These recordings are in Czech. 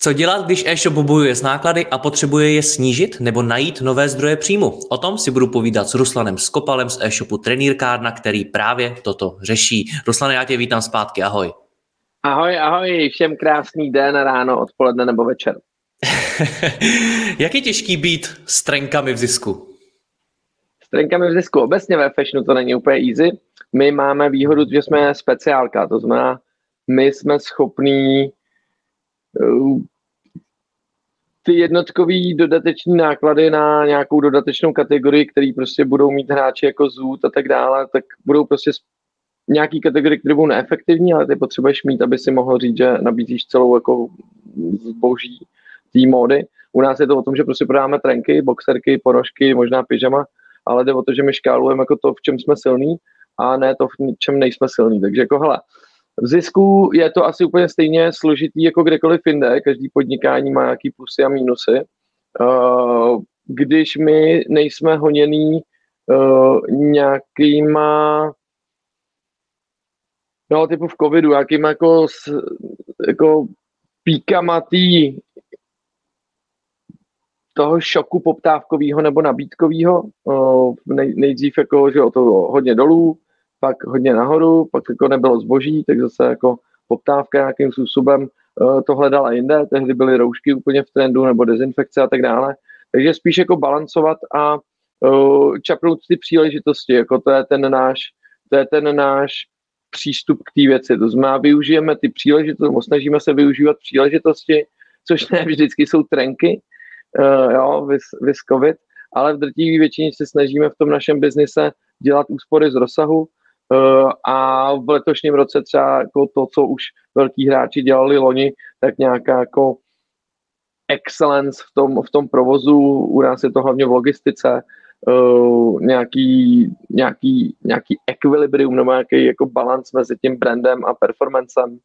Co dělat, když e-shop bojuje s náklady a potřebuje je snížit nebo najít nové zdroje příjmu? O tom si budu povídat s Ruslanem Skopalem z e-shopu Trenýrkárna, který právě toto řeší. Ruslane, já tě vítám zpátky, ahoj. Ahoj, ahoj, všem krásný den, ráno, odpoledne nebo večer. Jak je těžký být s trenkami v zisku? S trenkami v zisku obecně ve fashionu to není úplně easy. My máme výhodu, že jsme speciálka, to znamená, my jsme schopní ty jednotkové dodateční náklady na nějakou dodatečnou kategorii, který prostě budou mít hráči jako Zoot a tak dále, tak budou prostě nějaký kategorie, které budou neefektivní, ale ty potřebuješ mít, aby si mohl říct, že nabízíš celou jako zboží té módy. U nás je to o tom, že prostě prodáme trenky, boxerky, ponožky, možná pyžama, ale jde o to, že my škálujeme jako to, v čem jsme silní a ne to, v čem nejsme silní. Takže jako hele, v zisku je to asi úplně stejně složitý jako kdekoliv jinde. Každý podnikání má nějaký plusy a mínusy. Uh, když my nejsme honěný uh, nějakýma no, typu v covidu, nějakýma jako, jako píkama tý, toho šoku poptávkového nebo nabídkového. Nej, nejdřív jako, že o to hodně dolů, pak hodně nahoru, pak jako nebylo zboží, tak zase jako poptávka nějakým způsobem uh, to hledala jinde, tehdy byly roušky úplně v trendu nebo dezinfekce a tak dále. Takže spíš jako balancovat a uh, čapnout ty příležitosti, jako to je ten náš, to je ten náš přístup k té věci. To znamená, využijeme ty příležitosti, snažíme se využívat příležitosti, což ne vždycky jsou trenky, uh, jo, vys, vys COVID, ale v drtivé většině se snažíme v tom našem biznise dělat úspory z rozsahu, Eh, a v letošním roce třeba jako to, co už velký hráči dělali loni, tak nějaká jako excellence v tom, v tom provozu, u nás je to hlavně v logistice, uh, nějaký, nějaký, nějaký equilibrium nebo nějaký jako balans mezi tím brandem a performancem.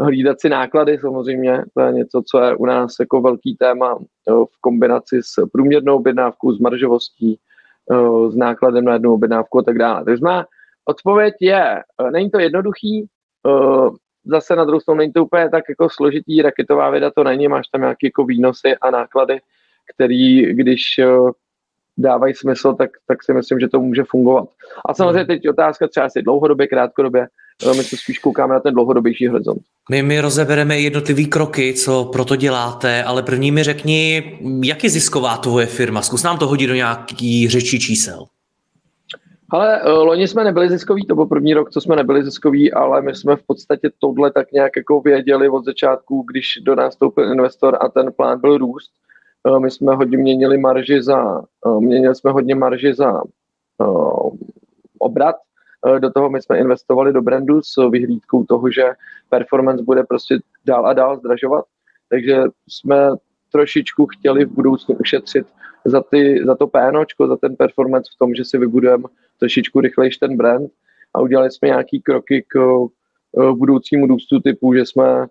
Hlídat si náklady samozřejmě, to je něco, co je u nás jako velký téma uh, v kombinaci s průměrnou objednávkou, s maržovostí, s nákladem na jednu objednávku a tak dále. Takže má Odpověď je, eh, není to jednoduchý, eh, zase na druhou stranu není to úplně tak jako složitý, raketová věda to není, máš tam nějaké jako výnosy a náklady, který, když eh, dávají smysl, tak, tak si myslím, že to může fungovat. A samozřejmě hmm. teď otázka třeba si dlouhodobě, krátkodobě, my se spíš koukáme na ten dlouhodobější horizont. My, my rozebereme jednotlivý kroky, co proto děláte, ale první mi řekni, jak je zisková tvoje firma? Zkus nám to hodit do nějaký řečí čísel. Ale uh, loni jsme nebyli ziskoví, to byl první rok, co jsme nebyli ziskoví, ale my jsme v podstatě tohle tak nějak jako věděli od začátku, když do nás vstoupil investor a ten plán byl růst. Uh, my jsme hodně měnili marži za, uh, měnili jsme hodně marži za obrat, do toho my jsme investovali do brandu s vyhlídkou toho, že performance bude prostě dál a dál zdražovat. Takže jsme trošičku chtěli v budoucnu ušetřit za, ty, za to PNOčko, za ten performance v tom, že si vybudujeme trošičku rychlejší ten brand a udělali jsme nějaký kroky k budoucímu růstu typu, že jsme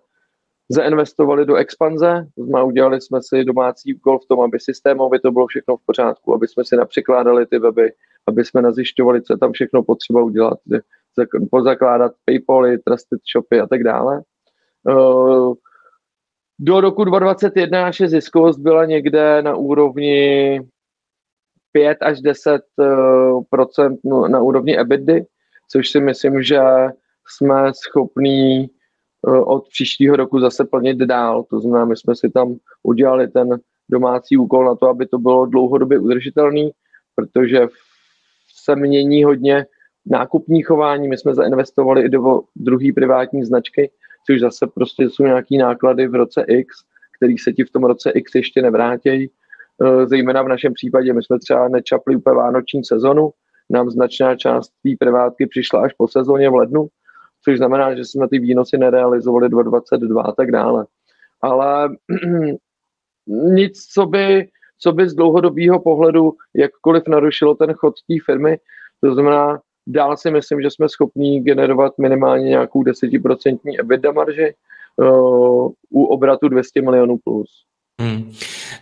zainvestovali do expanze, udělali jsme si domácí úkol v tom, aby systémově to bylo všechno v pořádku, aby jsme si napřekládali ty weby, aby jsme nazjišťovali, co je tam všechno potřeba udělat, pozakládat Paypally, Trusted Shopy a tak dále. Do roku 2021 naše ziskovost byla někde na úrovni 5 až 10 eh, na úrovni EBITDA, což si myslím, že jsme schopní eh, od příštího roku zase plnit dál. To znamená, my jsme si tam udělali ten domácí úkol na to, aby to bylo dlouhodobě udržitelný, protože se mění hodně nákupní chování. My jsme zainvestovali i do druhé privátní značky, což zase prostě jsou nějaký náklady v roce X, který se ti v tom roce X ještě nevrátějí. Eh, zejména v našem případě my jsme třeba nečapli úplně vánoční sezonu, nám značná část té privátky přišla až po sezóně v lednu, což znamená, že jsme ty výnosy nerealizovali 2022 a tak dále. Ale nic, co by, co by z dlouhodobého pohledu jakkoliv narušilo ten chod té firmy, to znamená, dál si myslím, že jsme schopni generovat minimálně nějakou desetiprocentní EBITDA marži uh, u obratu 200 milionů plus. Hmm.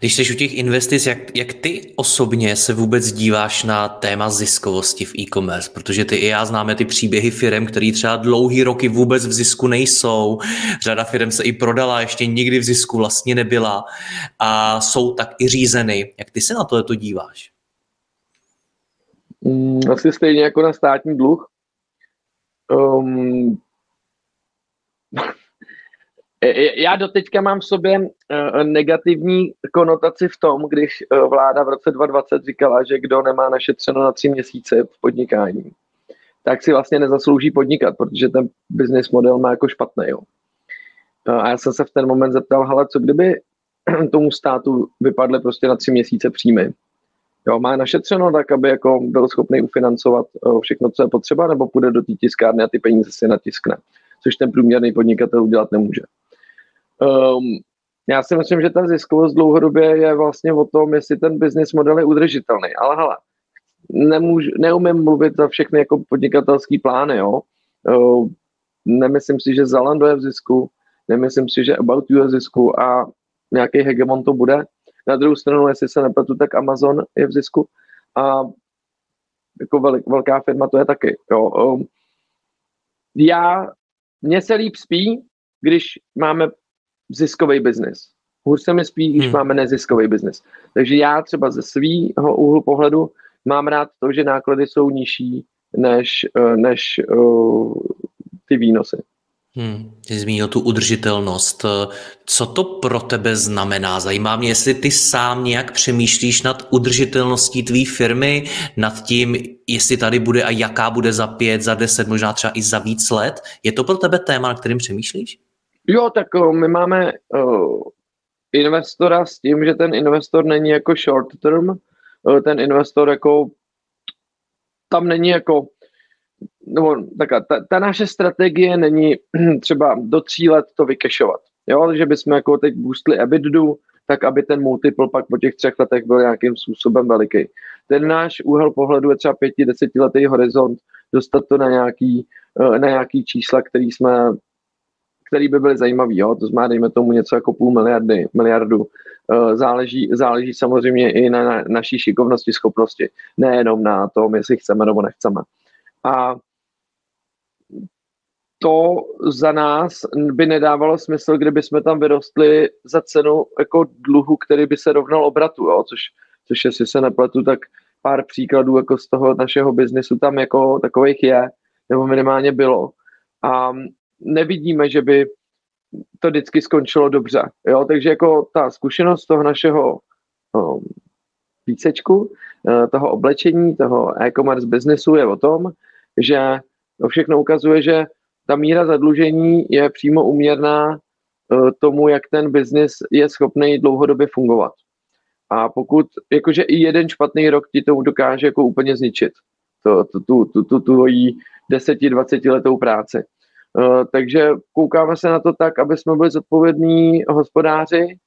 Když jsi u těch investic, jak, jak ty osobně se vůbec díváš na téma ziskovosti v e-commerce? Protože ty i já známe ty příběhy firm, které třeba dlouhý roky vůbec v zisku nejsou. Řada firm se i prodala, ještě nikdy v zisku vlastně nebyla a jsou tak i řízeny. Jak ty se na to díváš? Mm, asi stejně jako na státní dluh. Um, já doteďka mám v sobě uh, negativní konotaci v tom, když vláda v roce 2020 říkala, že kdo nemá našetřeno na tři měsíce v podnikání, tak si vlastně nezaslouží podnikat, protože ten business model má jako špatný. A já jsem se v ten moment zeptal, hele, co kdyby tomu státu vypadly prostě na tři měsíce příjmy, jo, má našetřeno tak, aby jako byl schopný ufinancovat všechno, co je potřeba, nebo půjde do té tiskárny a ty peníze si natiskne, což ten průměrný podnikatel udělat nemůže. Um, já si myslím, že ta ziskovost dlouhodobě je vlastně o tom, jestli ten business model je udržitelný. Ale hele, nemůžu, neumím mluvit za všechny jako podnikatelský plány, jo. Uh, nemyslím si, že Zalando je v zisku, nemyslím si, že About You je v zisku a nějaký hegemon to bude. Na druhou stranu, jestli se nepletu, tak Amazon je v zisku a jako velik, velká firma to je taky. Jo. Um, já, mně se líp spí, když máme ziskový biznis. Hůř se mi spí, když hmm. máme neziskový biznis. Takže já třeba ze svého úhlu pohledu mám rád to, že náklady jsou nižší než, eh, než uh, ty výnosy. Hmm, ty zmínil tu udržitelnost. Co to pro tebe znamená? Zajímá mě, jestli ty sám nějak přemýšlíš nad udržitelností tvý firmy, nad tím, jestli tady bude a jaká bude za pět, za deset, možná třeba i za víc let. Je to pro tebe téma, na kterým přemýšlíš? Jo, tak my máme uh, investora s tím, že ten investor není jako short term, uh, ten investor jako tam není jako nebo tak, ta, ta naše strategie není třeba do tří let to vykešovat. Jo, že bychom jako teď boostli EBITDA, tak aby ten multiple pak po těch třech letech byl nějakým způsobem veliký. Ten náš úhel pohledu je třeba pěti, desetiletý horizont, dostat to na nějaký, na nějaký čísla, který jsme který by byly zajímavý. Jo? To znamená, dejme tomu něco jako půl miliardy, miliardu. Eh, záleží, záleží samozřejmě i na, na naší šikovnosti, schopnosti. Nejenom na tom, jestli chceme nebo nechceme. A to za nás by nedávalo smysl, kdyby jsme tam vyrostli za cenu jako dluhu, který by se rovnal obratu, jo? Což, což jestli se nepletu, tak pár příkladů jako z toho našeho biznesu tam jako takových je, nebo minimálně bylo. A nevidíme, že by to vždycky skončilo dobře. Jo? Takže jako ta zkušenost toho našeho um, písečku, uh, toho oblečení, toho e-commerce biznesu je o tom, že to všechno ukazuje, že ta míra zadlužení je přímo uměrná uh, tomu, jak ten biznis je schopný dlouhodobě fungovat. A pokud, jakože i jeden špatný rok ti to dokáže jako úplně zničit, to, tu, tu, tu, tu, tu 10-20 letou práci. Eh, takže koukáme se na to tak, aby jsme byli zodpovědní hospodáři.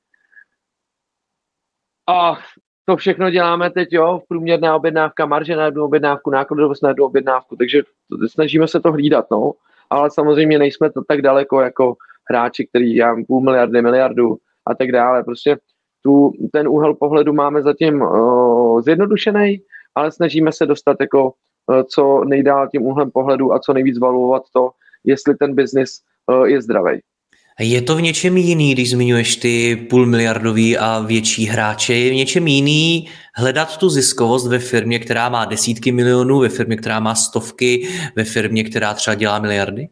A to všechno děláme teď, jo, v průměrná objednávka, marže na jednu objednávku, nákladovost na jednu objednávku, takže snažíme se to hlídat, no. Ale samozřejmě nejsme to tak daleko jako hráči, který já půl miliardy, miliardu a tak dále. Prostě tu, ten úhel pohledu máme zatím uh, zjednodušený, ale snažíme se dostat jako uh, co nejdál tím úhlem pohledu a co nejvíc valuovat to, jestli ten biznis uh, je zdravý. Je to v něčem jiný, když zmiňuješ ty půlmiliardový a větší hráče, je v něčem jiný hledat tu ziskovost ve firmě, která má desítky milionů, ve firmě, která má stovky, ve firmě, která třeba dělá miliardy?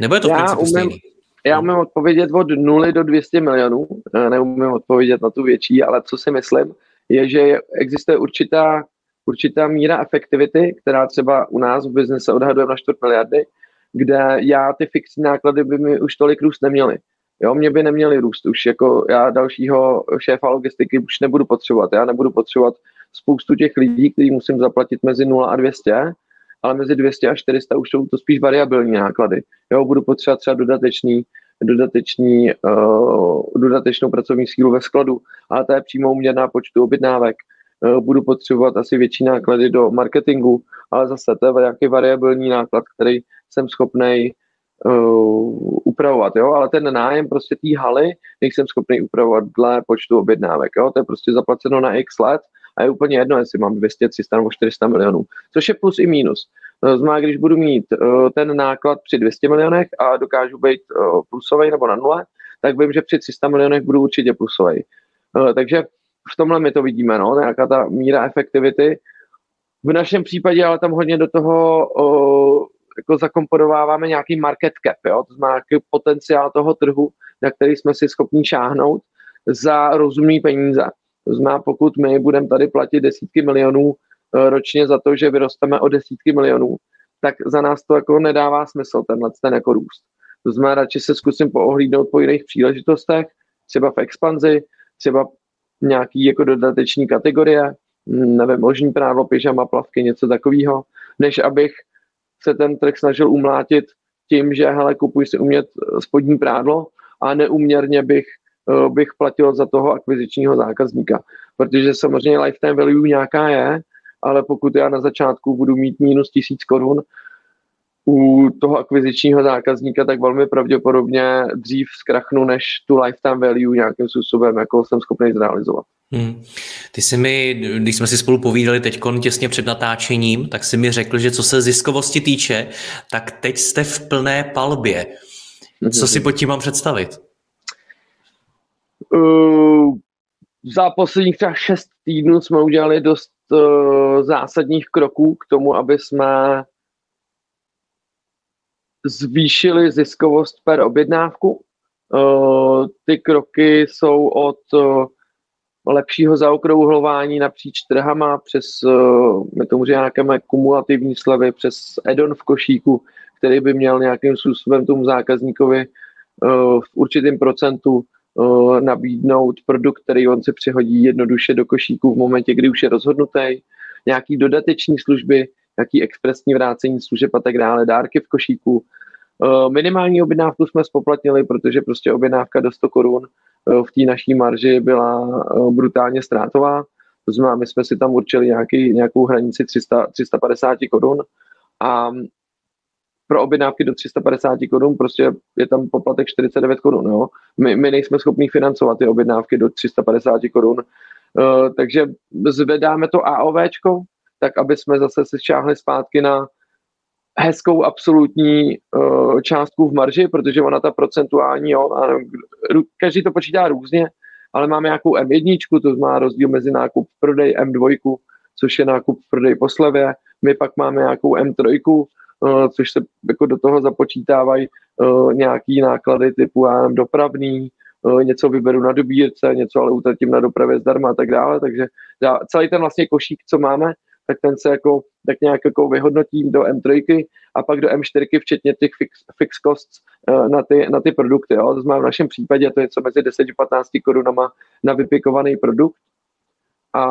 Nebo je to v já umím, stejný? Já umím odpovědět od 0 do 200 milionů, eh, neumím odpovědět na tu větší, ale co si myslím, je, že existuje určitá určitá míra efektivity, která třeba u nás v biznise odhadujeme na čtvrt miliardy, kde já ty fixní náklady by mi už tolik růst neměly. Jo, mě by neměly růst už, jako já dalšího šéfa logistiky už nebudu potřebovat, já nebudu potřebovat spoustu těch lidí, kteří musím zaplatit mezi 0 a 200, ale mezi 200 a 400 už jsou to spíš variabilní náklady. Jo, budu potřebovat třeba dodatečný, dodatečný, uh, dodatečnou pracovní sílu ve skladu, ale to je přímo uměrná počtu objednávek. Uh, budu potřebovat asi větší náklady do marketingu, ale zase to je nějaký variabilní náklad, který jsem schopný uh, upravovat, jo, ale ten nájem prostě té haly nejsem schopný upravovat dle počtu objednávek, jo, to je prostě zaplaceno na x let a je úplně jedno, jestli mám 200, 300 nebo 400 milionů, což je plus i minus. To znamená, když budu mít uh, ten náklad při 200 milionech a dokážu být uh, plusový nebo na nule, tak vím, že při 300 milionech budu určitě plusový. Uh, takže v tomhle my to vidíme, no, nějaká ta míra efektivity. V našem případě ale tam hodně do toho uh, jako zakomponováváme nějaký market cap, jo? to znamená nějaký potenciál toho trhu, na který jsme si schopni šáhnout za rozumný peníze. To znamená, pokud my budeme tady platit desítky milionů eh, ročně za to, že vyrosteme o desítky milionů, tak za nás to jako nedává smysl, tenhle ten jako růst. To znamená, radši se zkusím poohlídnout po jiných příležitostech, třeba v expanzi, třeba nějaký jako dodateční kategorie, nevím, možný právo, pyžama, plavky, něco takového, než abych se ten trh snažil umlátit tím, že hele, kupuj si umět spodní prádlo a neuměrně bych, eh, bych platil za toho akvizičního zákazníka. Protože samozřejmě lifetime value nějaká je, ale pokud já na začátku budu mít minus tisíc korun u toho akvizičního zákazníka, tak velmi pravděpodobně dřív zkrachnu, než tu lifetime value nějakým způsobem jako jsem schopný zrealizovat. Hmm. Ty jsi mi, když jsme si spolu povídali teď těsně před natáčením, tak si mi řekl, že co se ziskovosti týče, tak teď jste v plné palbě. Co si pod tím mám představit? Uh, za posledních třeba šest týdnů jsme udělali dost uh, zásadních kroků k tomu, aby jsme zvýšili ziskovost per objednávku. Uh, ty kroky jsou od uh, lepšího zaokrouhlování napříč trhama přes, uh, my tomu nějaké kumulativní slevy, přes edon v košíku, který by měl nějakým způsobem tomu zákazníkovi v určitém procentu nabídnout produkt, který on si přihodí jednoduše do košíku v momentě, kdy už je rozhodnutý, nějaký dodateční služby, nějaký expresní vrácení služeb a tak dále, dárky v košíku. Minimální objednávku jsme spoplatnili, protože prostě objednávka do 100 korun Eh, v té naší marži byla eh, brutálně ztrátová. To znamená, my jsme si tam určili nějaký, nějakou hranici 300, 350 korun a pro objednávky do 350 korun prostě je tam poplatek 49 korun. Jo? My, my nejsme schopni financovat ty objednávky do 350 korun, takže zvedáme to AOVčko, tak aby jsme zase se šáhli zpátky na hezkou absolutní uh, částku v marži, protože ona ta procentuální, jo, každý to počítá různě, ale máme nějakou M1, to znamená rozdíl mezi nákup prodej M2, což je nákup prodej po slevě, my pak máme nějakou M3, uh, což se jako do toho započítávají uh, nějaký náklady typu nevím, dopravný, něco vyberu na dobírce, něco ale utratím na dopravě zdarma a tak dále, takže celý ten vlastně košík, co máme, tak ten se jako tak nějak jako vyhodnotím do M3 a pak do M4, včetně těch fix, fix costs uh, na ty, na ty produkty. Jo. To znamená v našem případě to je co mezi 10 a 15 korunama na vypikovaný produkt. A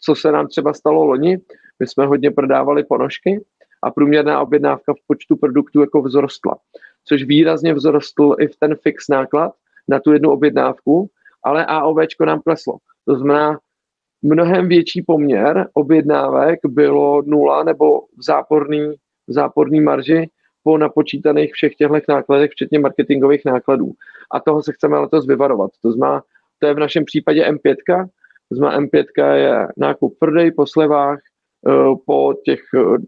co se nám třeba stalo loni, my jsme hodně prodávali ponožky a průměrná objednávka v počtu produktů jako vzrostla, což výrazně vzrostl i v ten fix náklad na tu jednu objednávku, ale AOVčko nám kleslo. To znamená, mnohem větší poměr objednávek bylo nula nebo v záporný, v záporný marži po napočítaných všech těchto nákladech, včetně marketingových nákladů. A toho se chceme letos vyvarovat. To znamená, to je v našem případě M5, to znamená M5 je nákup prodej po slevách, eh, po těch eh,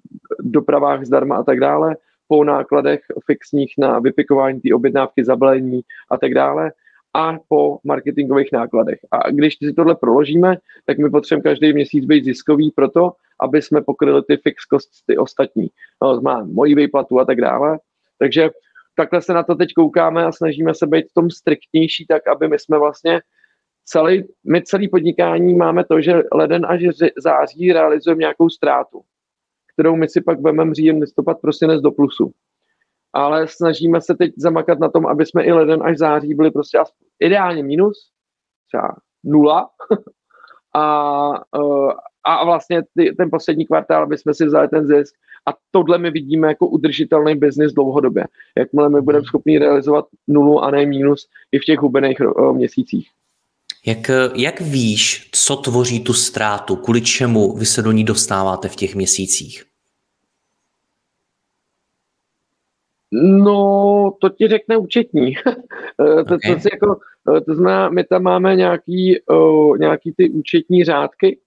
dopravách zdarma a tak dále, po nákladech fixních na vypikování té objednávky, zabalení a tak dále a po marketingových nákladech. A když si tohle proložíme, tak my potřebujeme každý měsíc být ziskový proto, aby jsme pokryli ty fix ty ostatní. No, má moji výplatu a tak dále. Takže takhle se na to teď koukáme a snažíme se být v tom striktnější, tak aby my jsme vlastně celý, my celý podnikání máme to, že leden až září realizujeme nějakou ztrátu, kterou my si pak budeme říjen listopad prostě nes do plusu ale snažíme se teď zamakat na tom, aby jsme i leden až září byli prostě ideálně minus, třeba nula, a, uh, a vlastně ty, ten poslední kvartál, jsme si vzali ten zisk. A tohle my vidíme jako udržitelný biznis dlouhodobě. Jakmile my budeme schopni realizovat nulu a ne mínus i v těch hubených uh, měsících. Jak, jak víš, co tvoří tu ztrátu, kvůli čemu vy se do ní dostáváte v těch měsících? No, to ti řekne účetní. Eh, to, okay. to, jako, eh, to znamená, my tam máme nějaký, uh, nějaký ty účetní řádky,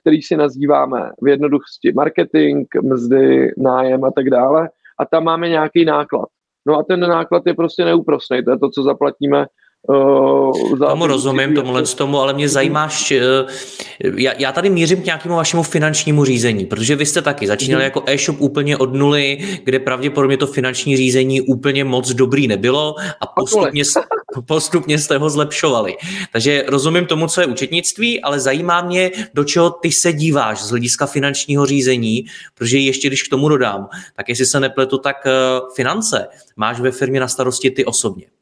který si nazýváme v jednoduchosti marketing, mzdy, nájem a tak dále. A tam máme nějaký náklad. No a ten náklad je prostě neúprostný. To je to, co zaplatíme Uh, tomu rozumím, tomuhle tomu, ale mě zajímá, uh, já, já tady mířím k nějakému vašemu finančnímu řízení, protože vy jste taky začínali mm. jako e-shop úplně od nuly, kde pravděpodobně to finanční řízení úplně moc dobrý nebylo a postupně, postupně jste ho zlepšovali. Takže rozumím tomu, co je účetnictví, ale zajímá mě, do čeho ty se díváš z hlediska finančního řízení, protože ještě když k tomu dodám, tak jestli se nepletu, tak uh, finance máš ve firmě na starosti ty osobně.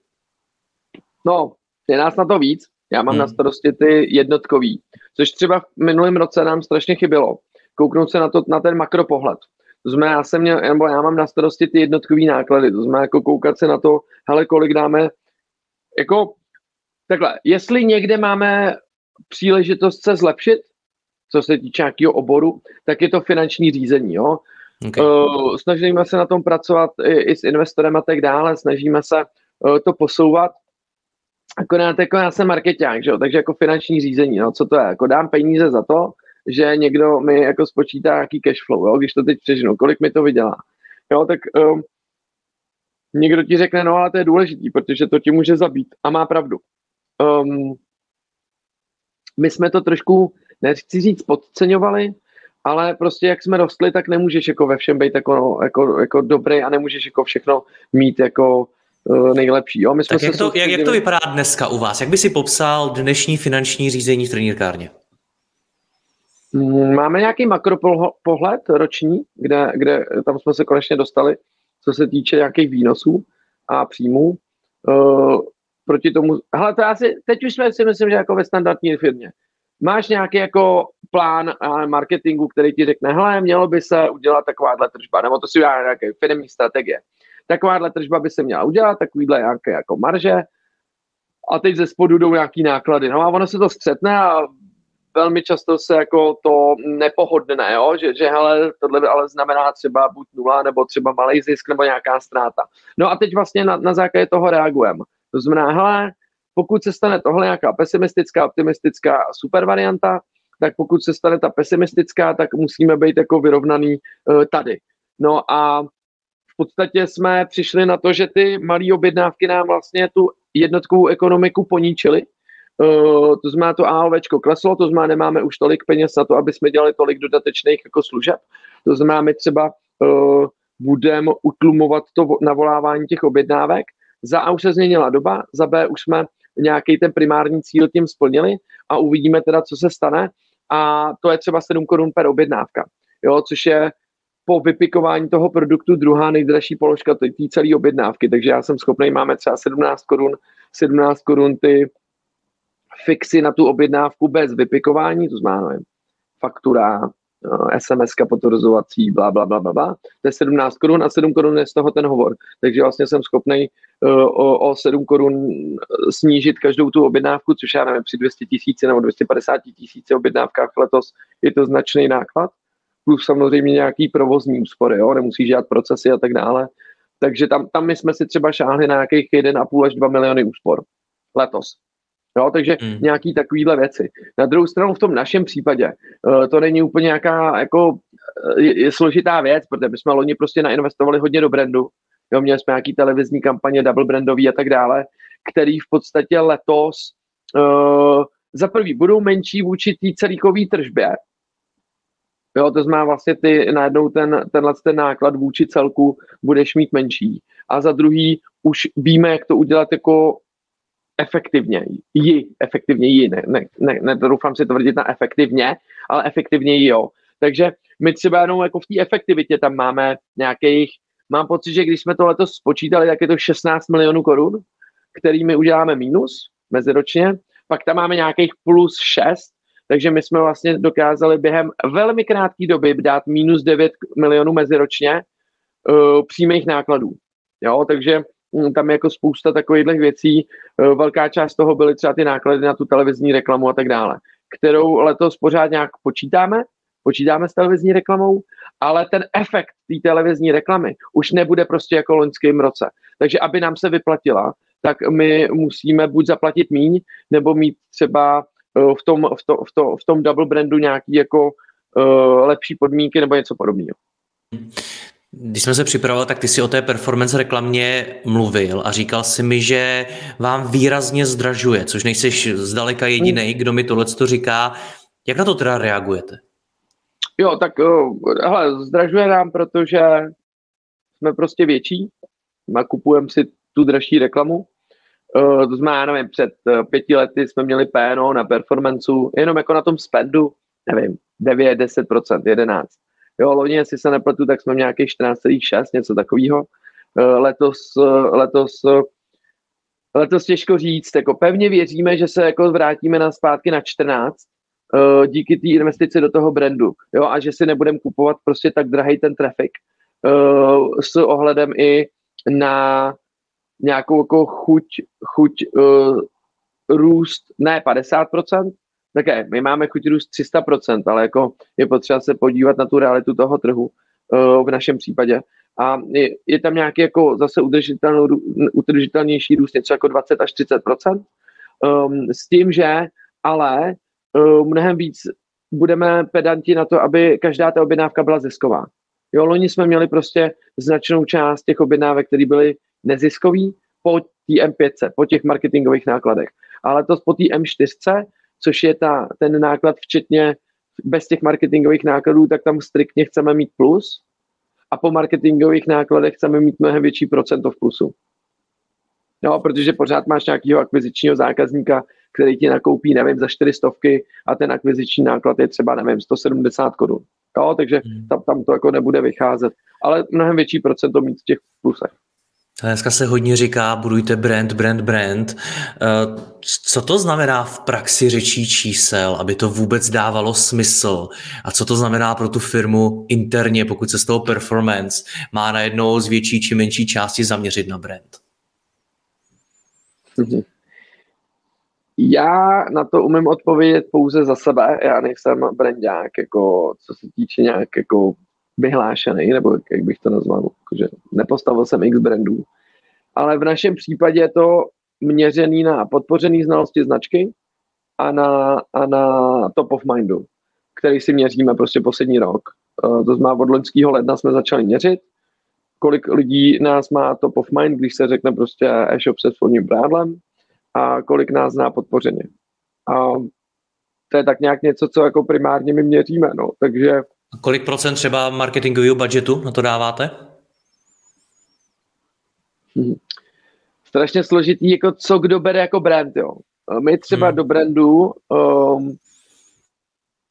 No, je nás na to víc. Já mám hmm. na starosti ty jednotkový, což třeba v minulém roce nám strašně chybělo. Kouknout se na, to, na ten makropohled. To znamená, já jsem měl, nebo já mám na starosti ty jednotkový náklady. To znamená, jako koukat se na to, hele, kolik dáme, jako takhle, jestli někde máme příležitost se zlepšit, co se týče nějakého oboru, tak je to finanční řízení. Jo? Okay. Uh, snažíme se na tom pracovat i, i s investorem a tak dále, snažíme se uh, to posouvat akorát jako já jsem marketák, že jo, takže jako finanční řízení, no, co to je, jako dám peníze za to, že někdo mi jako spočítá nějaký cash flow, jo, když to teď přežinu, kolik mi to vydělá, jo, tak um, někdo ti řekne, no ale to je důležitý, protože to ti může zabít a má pravdu. Um, my jsme to trošku, nechci říct, podceňovali, ale prostě jak jsme rostli, tak nemůžeš jako ve všem být jako, no, jako, jako dobrý a nemůžeš jako všechno mít jako nejlepší. Jo? My jsme tak jak, to, jak, jak to vypadá dneska u vás? Jak by si popsal dnešní finanční řízení v trenírkárně? Mm, máme nějaký makropohled roční, kde, kde tam jsme se konečně dostali, co se týče nějakých výnosů a příjmů. Uh, proti tomu, hele, to asi, teď už jsme si myslím, že jako ve standardní firmě. Máš nějaký jako plán marketingu, který ti řekne, hele, mělo by se udělat takováhle tržba, nebo to si udělá nějaké firmní strategie takováhle tržba by se měla udělat, takovýhle nějaké jako marže a teď ze spodu jdou nějaký náklady. No a ono se to střetne a velmi často se jako to nepohodne, jo? Že, že hele, tohle ale znamená třeba buď nula, nebo třeba malý zisk, nebo nějaká ztráta. No a teď vlastně na, na základě toho reagujeme. To znamená, hele, pokud se stane tohle nějaká pesimistická, optimistická super varianta, tak pokud se stane ta pesimistická, tak musíme být jako vyrovnaný uh, tady. No a podstatě jsme přišli na to, že ty malé objednávky nám vlastně tu jednotkovou ekonomiku poníčily. Uh, to znamená, to AOVčko kleslo, to znamená, nemáme už tolik peněz na to, aby jsme dělali tolik dodatečných jako služeb. To znamená, my třeba uh, budeme utlumovat to navolávání těch objednávek. Za A už se změnila doba, za B už jsme nějaký ten primární cíl tím splnili a uvidíme teda, co se stane. A to je třeba 7 korun per objednávka, jo, což je po vypikování toho produktu druhá nejdražší položka té celé objednávky. Takže já jsem schopný, máme třeba 17 korun, 17 korun ty fixy na tu objednávku bez vypikování, to znamená faktura, eh, SMS potvrzovací, bla, bla, bla, bla, bla. To je 17 korun a 7 korun je z toho ten hovor. Takže vlastně jsem schopný uh, o, o 7 korun snížit každou tu objednávku, což já nevím, při 200 tisíci nebo 250 tisíci objednávkách letos je to značný náklad plus samozřejmě nějaký provozní úspory, jo? nemusíš dělat procesy a tak dále. Takže tam, tam my jsme si třeba šáhli na nějakých 1,5 až 2 miliony úspor letos. Jo, takže hmm. nějaký takovýhle věci. Na druhou stranu v tom našem případě uh, to není úplně nějaká jako uh, je, je složitá věc, protože my jsme loni prostě nainvestovali hodně do brandu. Jo, měli jsme nějaký televizní kampaně, double brandový a tak dále, který v podstatě letos uh, za prvý budou menší vůči té celíkové tržbě, Jo, to znamená vlastně ty najednou ten, tenhle ten náklad vůči celku budeš mít menší. A za druhý už víme, jak to udělat jako efektivně. Ji, efektivně ji, ne, ne, ne, ne doufám si tvrdit na efektivně, ale efektivně jo. Takže my třeba jenom jako v té efektivitě tam máme nějakých, mám pocit, že když jsme to letos spočítali, tak je to 16 milionů korun, kterými uděláme mínus meziročně, pak tam máme nějakých plus 6, Takže my jsme vlastně dokázali během velmi krátké doby dát minus 9 milionů meziročně uh, přímých nákladů. Jo, takže um, tam je jako spousta takových věcí. Uh, velká část toho byly třeba ty náklady na tu televizní reklamu a tak dále, kterou letos pořád nějak počítáme, počítáme s televizní reklamou, ale ten efekt té televizní reklamy už nebude prostě jako v loňském roce. Takže aby nám se vyplatila, tak my musíme buď zaplatit míň, nebo mít třeba eh, v tom, v to, v to, v tom double brandu nějaký jako uh, lepší podmínky nebo něco podobného. Když jsme se připravovali, tak ty si o té performance reklamě mluvil a říkal si mi, že vám výrazně zdražuje, což nejseš zdaleka jediný, kdo mi tohle to říká. Jak na to teda reagujete? Jo, tak hele, zdražuje nám, protože jsme prostě větší, nakupujeme si tu dražší reklamu. To znamená, nevím, před pěti lety jsme měli PNO na performanceu, jenom jako na tom spendu, nevím, 9, 10%, 11. Jo, loni, jestli se nepletu, tak jsme měli nějakých 14,6, něco takového. Letos, letos, letos těžko říct, jako pevně věříme, že se jako vrátíme na zpátky na 14, uh, díky té investici do toho brandu. Jo, a že si nebudeme kupovat prostě tak drahý ten trafik s ohledem i na nějakou jako chuť, chuť uh, růst, ne 50%, také my máme chuť růst 300%, ale jako je potřeba se podívat na tu realitu toho trhu uh, v našem případě. A je, je tam nějaký jako zase udržitelnější růst, něco jako 20 až 30%, um, s tím, že ale uh, mnohem víc budeme pedanti na to, aby každá ta objednávka byla zisková. Jo, loni jsme měli prostě značnou část těch objednávek, které byly neziskový po té M5, po těch marketingových nákladech. Ale to po té M4, což je ta, ten náklad včetně bez těch marketingových nákladů, tak tam striktně chceme mít plus a po marketingových nákladech chceme mít mnohem větší procento v plusu. No, protože pořád máš nějakého akvizičního zákazníka, který ti nakoupí, nevím, za 400 a ten akviziční náklad je třeba, nevím, 170 korun. Jo, takže hmm. tam, tam to jako nebude vycházet. Ale mnohem větší procento mít v těch plusech. Dneska se hodně říká, budujte brand, brand, brand. Eh, co to znamená v praxi řečí čísel, aby to vůbec dávalo smysl? A co to znamená pro tu firmu interně, pokud se z toho performance má najednou z větší či menší části zaměřit na brand? Mhm. Já na to umím odpovědět pouze za sebe. Já nejsem brandák, jako, co se týče nějak jako vyhlášený, nebo jak bych to nazval, že nepostavil jsem x brandů. Ale v našem případě je to měřený na podpořený znalosti značky a na, a na top of mindu, který si měříme prostě poslední rok. Eh, to znamená, od loňského ledna jsme začali měřit, kolik lidí nás má top of mind, když se řekne prostě e-shop se svým brádlem, a kolik nás zná podpořeně. A to je tak nějak něco, co jako primárně my měříme. No. Takže... A kolik procent třeba marketingového budgetu na to dáváte? Hmm. Strašně složitý, jako co kdo bere jako brand. Jo. My třeba hmm. do brandu um,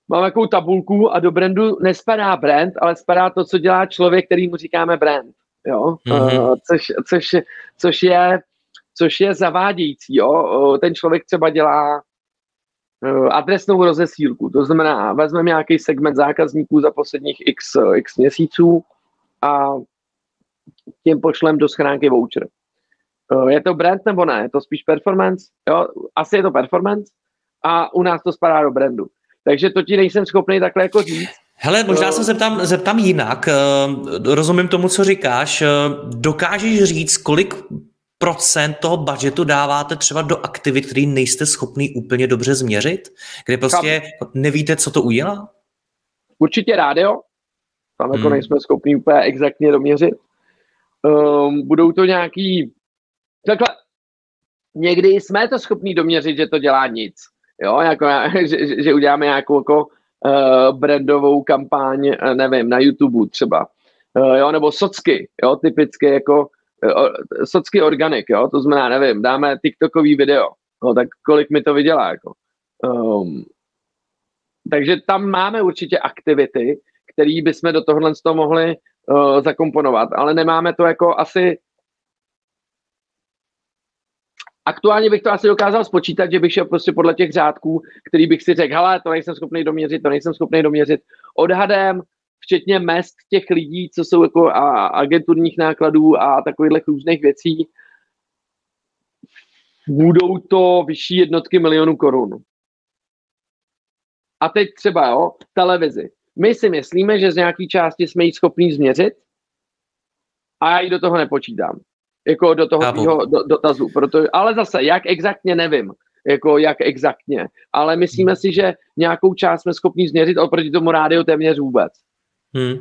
máme takovou tabulku a do brandu nespadá brand, ale spadá to, co dělá člověk, který mu říkáme brand. Jo? Mm-hmm. Uh, což, což, což je což je zavádějící. Jo? Ten člověk třeba dělá adresnou rozesílku, to znamená, vezmeme nějaký segment zákazníků za posledních x, x měsíců a tím pošlem do schránky voucher. Je to brand nebo ne? Je to spíš performance? Jo? Asi je to performance a u nás to spadá do brandu. Takže to ti nejsem schopný takhle jako říct. Hele, možná se zeptám, zeptám jinak. Rozumím tomu, co říkáš. Dokážeš říct, kolik procent toho budgetu dáváte třeba do aktivit, který nejste schopný úplně dobře změřit? Kde prostě nevíte, co to udělá? Určitě rádio. Tam jako hmm. nejsme schopni úplně exaktně doměřit. Um, budou to nějaký... Takhle, někdy jsme to schopni doměřit, že to dělá nic. Jo, jako, že, že uděláme nějakou jako, uh, brandovou kampaň, uh, nevím, na YouTube třeba. Uh, jo, nebo socky, jo, typicky jako socky organik, jo, to znamená, nevím, dáme TikTokový video, no, tak kolik mi to vydělá, jako. Um, takže tam máme určitě aktivity, které bychom do tohohle z toho mohli uh, zakomponovat, ale nemáme to jako asi aktuálně bych to asi dokázal spočítat, že bych šel prostě podle těch řádků, který bych si řekl, hele, to nejsem schopný doměřit, to nejsem schopný doměřit. Odhadem, včetně mest těch lidí, co jsou jako a, agenturních nákladů a takových různých věcí, budou to vyšší jednotky milionů korun. A teď třeba, jo, televizi. My si myslíme, že z nějaké části jsme ji schopní změřit a já ji do toho nepočítám. Jako do toho do, dotazu. Proto, ale zase, jak exaktně nevím, jako jak exaktně. Ale myslíme hmm. si, že nějakou část jsme schopni změřit oproti tomu rádiu téměř vůbec. Hmm.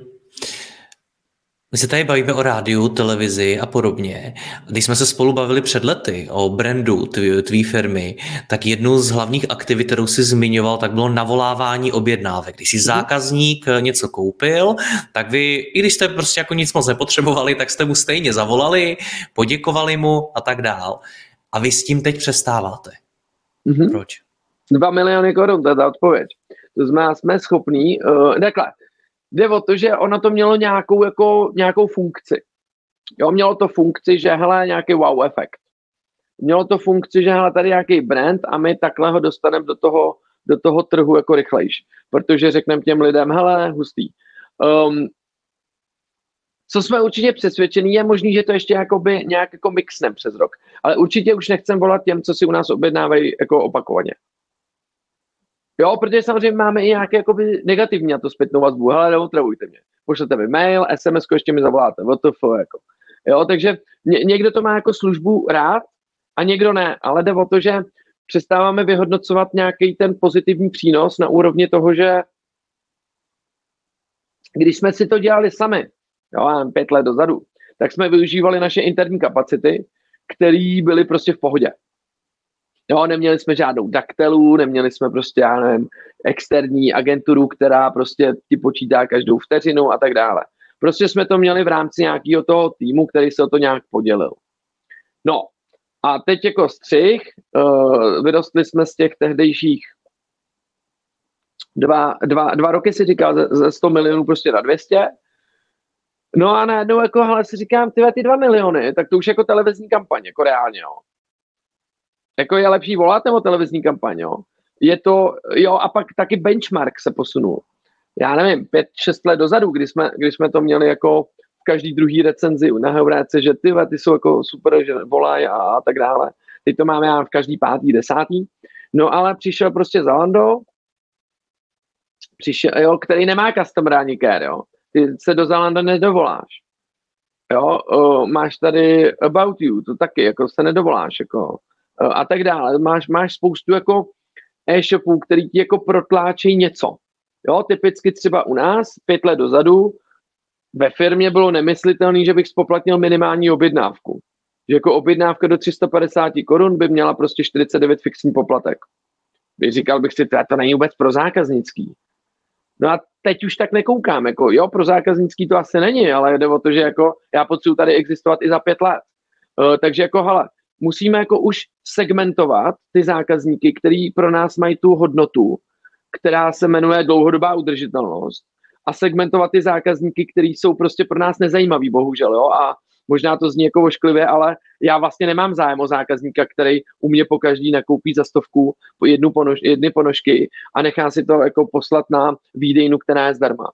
My se tady bavíme o rádiu, televizi a podobně. Když jsme se spolu bavili před lety o brandu tvý, tvý firmy, tak jednu z hlavních aktivit, kterou si zmiňoval, tak bylo navolávání objednávek. Když si mhm. zákazník něco koupil, tak vy, i když jste prostě jako nic moc nepotřebovali, tak jste mu stejně zavolali, poděkovali mu a tak dál. A vy s tím teď přestáváte. Mm-hmm. Proč? Dva miliony korun, to je ta odpověď. To znamená, jsme schopní, uh, takhle, Jde o to, že ono to mělo nějakou, jako, nějakou funkci. Jo, mělo to funkci, že hele, nějaký wow efekt. Mělo to funkci, že hele, tady nějaký brand a my takhle ho dostaneme do toho, do toho trhu jako rychlejš. Protože řekneme těm lidem, hele, hustý. Um, co jsme určitě přesvědčení, je možný, že to ještě jakoby nějak jako mixnem přes rok. Ale určitě už nechcem volat těm, co si u nás objednávají jako opakovaně. Jo, protože samozřejmě máme i nějaké jakoby, negativní na to zpětnou vazbu. Hele, neotravujte mě. Pošlete mi mail, SMS, ještě mi zavoláte. WTF, jako. Jo, takže ně, někdo to má jako službu rád a někdo ne, ale jde o to, že přestáváme vyhodnocovat nějaký ten pozitivní přínos na úrovni toho, že když jsme si to dělali sami, jo, pět let dozadu, tak jsme využívali naše interní kapacity, které byly prostě v pohodě. Jo, neměli jsme žádnou daktelu, neměli jsme prostě, já nevím, externí agenturu, která prostě ti počítá každou vteřinu a tak dále. Prostě jsme to měli v rámci nějakého toho týmu, který se o to nějak podělil. No a teď jako střih, uh, vyrostli jsme z těch tehdejších dva, dva, dva roky si říkal ze, ze 100 milionů prostě na 200. No a najednou jako, hele, si říkám, ty ty dva miliony, tak to už jako televizní kampaň, jako reálně, jo. Jako je lepší volat nebo televizní kampaň, jo? Je to, jo, a pak taky benchmark se posunul. Já nevím, pět, šest let dozadu, kdy jsme, kdy jsme to měli jako v každý druhý recenzi na Heuréce, že ty, ty jsou jako super, že volají a, a tak dále. Teď to máme já v každý pátý, desátý. No ale přišel prostě Zalando, přišel, jo, který nemá customer ani care, jo. Ty se do Zalanda nedovoláš. Jo, o, máš tady About You, to taky, jako se nedovoláš, jako a tak dále. Máš, máš spoustu jako e-shopů, který ti jako protláčejí něco. Jo, typicky třeba u nás, pět let dozadu, ve firmě bylo nemyslitelné, že bych spoplatnil minimální objednávku. Že jako objednávka do 350 korun by měla prostě 49 fixní poplatek. Bych říkal bych si, to není vůbec pro zákaznický. No a teď už tak nekoukám, jako jo, pro zákaznický to asi není, ale jde o to, že jako já potřebuji tady existovat i za pět let. Uh, takže jako hele, musíme jako už segmentovat ty zákazníky, který pro nás mají tu hodnotu, která se jmenuje dlouhodobá udržitelnost a segmentovat ty zákazníky, který jsou prostě pro nás nezajímaví, bohužel, jo, a možná to zní jako ošklivě, ale já vlastně nemám zájem o zákazníka, který u mě po každý nakoupí za stovku jednu ponož, jedny ponožky a nechá si to jako poslat na výdejnu, která je zdarma.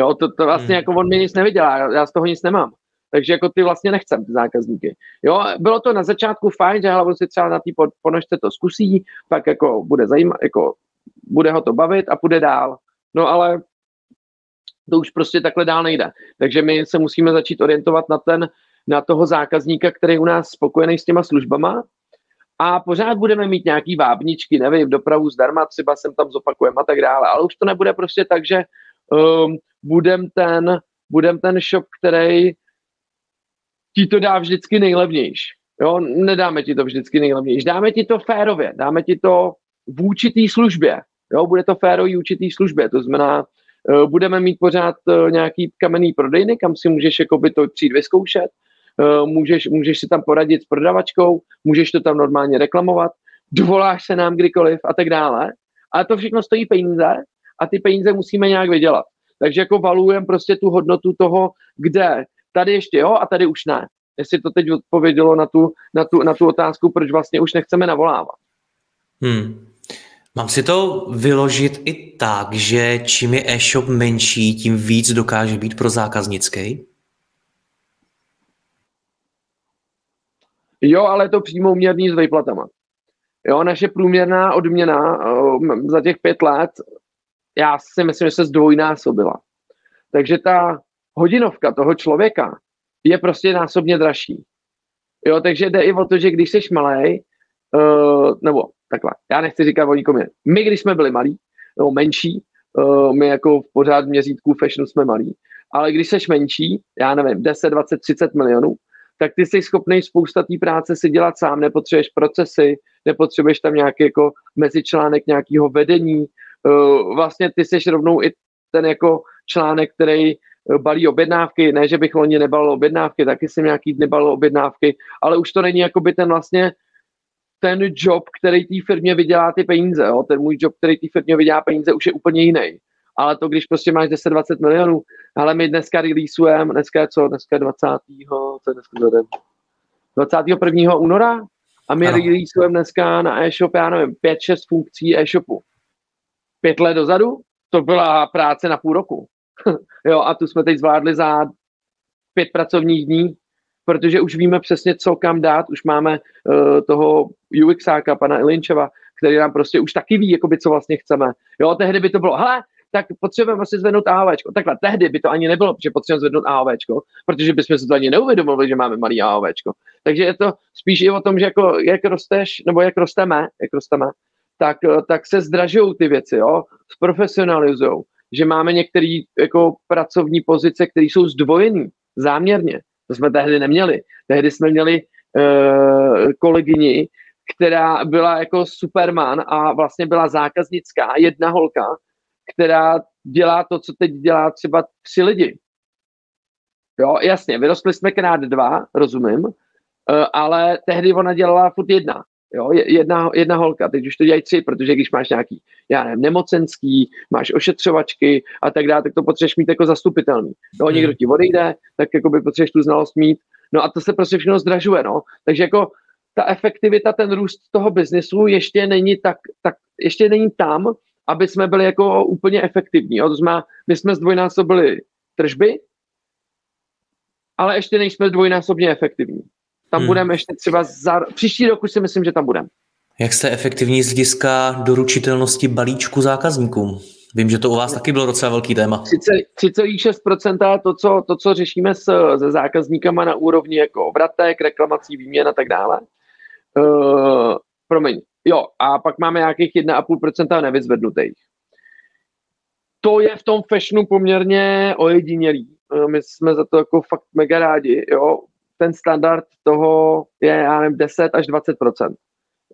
Jo, to, to vlastně hmm. jako on mi nic nevydělá, já z toho nic nemám. Takže jako ty vlastně nechcem ty zákazníky. Jo, bylo to na začátku fajn, že hlavu si třeba na té ponožce to zkusí, tak jako bude zajímat, jako bude ho to bavit a půjde dál. No ale to už prostě takhle dál nejde. Takže my se musíme začít orientovat na ten, na toho zákazníka, který u nás spokojený s těma službama a pořád budeme mít nějaký vábničky, nevím, dopravu zdarma, třeba sem tam zopakujeme a tak dále, ale už to nebude prostě tak, že um, budem ten, budem ten shop, který ti to dá vždycky nejlevnější. Jo, nedáme ti to vždycky nejlevnější. Dáme ti to férově, dáme ti to v určitý službě. Jo, bude to férový určitý službě, to znamená, uh, budeme mít pořád uh, nějaký kamenný prodejny, kam si můžeš jakoby to přijít vyzkoušet, uh, můžeš, můžeš si tam poradit s prodavačkou, můžeš to tam normálně reklamovat, dovoláš se nám kdykoliv a tak dále. Ale to všechno stojí peníze a ty peníze musíme nějak vydělat. Takže jako valujeme prostě tu hodnotu toho, kde tady ještě jo a tady už ne. jestli to teď odpovědělo na tu, na tu, na tu otázku, proč vlastně už nechceme navolávat. Hmm. Mám si to vyložit i tak, že čím je e-shop menší, tím víc dokáže být pro zákaznický? Jo, ale to přímo uměrný s výplatama. Jo, naše průměrná odměna uh, za těch pět let, já si myslím, že se zdvojnásobila. Takže ta hodinovka toho člověka je prostě násobně dražší. Jo, takže jde i o to, že když jsi malý, uh, nebo takhle, já nechci říkat o nikom My, když jsme byli malí, nebo menší, uh, my jako v pořád měřítku fashion jsme malí, ale když jsi menší, já nevím, 10, 20, 30 milionů, tak ty jsi schopný spousta té práce si dělat sám, nepotřebuješ procesy, nepotřebuješ tam nějaký jako mezičlánek nějakého vedení, uh, vlastně ty jsi rovnou i ten jako článek, který balí objednávky, ne, že bych loni nebalil objednávky, taky jsem nějaký dny balil objednávky, ale už to není jako by ten vlastně ten job, který té firmě vydělá ty peníze, jo? ten můj job, který té firmě vydělá peníze, už je úplně jiný. Ale to, když prostě máš 10-20 milionů, ale my dneska releaseujeme, dneska je co, dneska je 20. co je dneska za den? 21. února a my releaseujeme dneska na e-shop, já nevím, 5-6 funkcí e-shopu. Pět let dozadu to byla práce na půl roku. jo, a tu jsme teď zvládli za pět pracovních dní, protože už víme přesně, co kam dát, už máme uh, toho UXáka, pana Ilinčeva, který nám prostě už taky ví, jakoby, co vlastně chceme. Jo, tehdy by to bylo, hele, tak potřebujeme asi zvednout AOVčko. Takhle, tehdy by to ani nebylo, že potřebujeme zvednout AOVčko, protože bychom se to ani neuvědomili, že máme malý AOVčko. Takže je to spíš i o tom, že jako, jak rosteš, nebo jak rosteme, jak rosteme, tak, tak se zdražují ty věci, jo, zprofesionalizují, že máme některé jako pracovní pozice, které jsou zdvojené záměrně. To jsme tehdy neměli. Tehdy jsme měli uh, kolegyni, která byla jako superman a vlastně byla zákaznická, jedna holka, která dělá to, co teď dělá třeba tři lidi. Jo, jasně, vyrostli jsme krát dva, rozumím, uh, ale tehdy ona dělala furt jedna. Jo, jedna, jedna holka, teď už to dělají tři, protože když máš nějaký, já nevím, nemocenský, máš ošetřovačky a tak dále, tak to potřebuješ mít jako zastupitelný. Jo, hmm. někdo ti odejde, tak jako by potřebuješ tu znalost mít. No a to se prostě všechno zdražuje, no. Takže jako ta efektivita, ten růst toho biznesu ještě není tak, tak ještě není tam, aby jsme byli jako úplně efektivní. Jo. To znamená, my jsme zdvojnásobili tržby, ale ještě nejsme dvojnásobně efektivní. Tam hmm. budeme ještě třeba za... Příští rok už si myslím, že tam budeme. Jak jste efektivní z hlediska doručitelnosti balíčku zákazníkům? Vím, že to u vás taky bylo docela velký téma. 3,6% to co, to, co řešíme s, se zákazníkama na úrovni jako obratek, reklamací, výměn a tak dále. Uh, promiň. Jo, a pak máme nějakých 1,5% nevyzvednutých. To je v tom fashionu poměrně ojedinělý. Uh, my jsme za to jako fakt mega rádi. Jo ten standard toho je, já nevím, 10 až 20%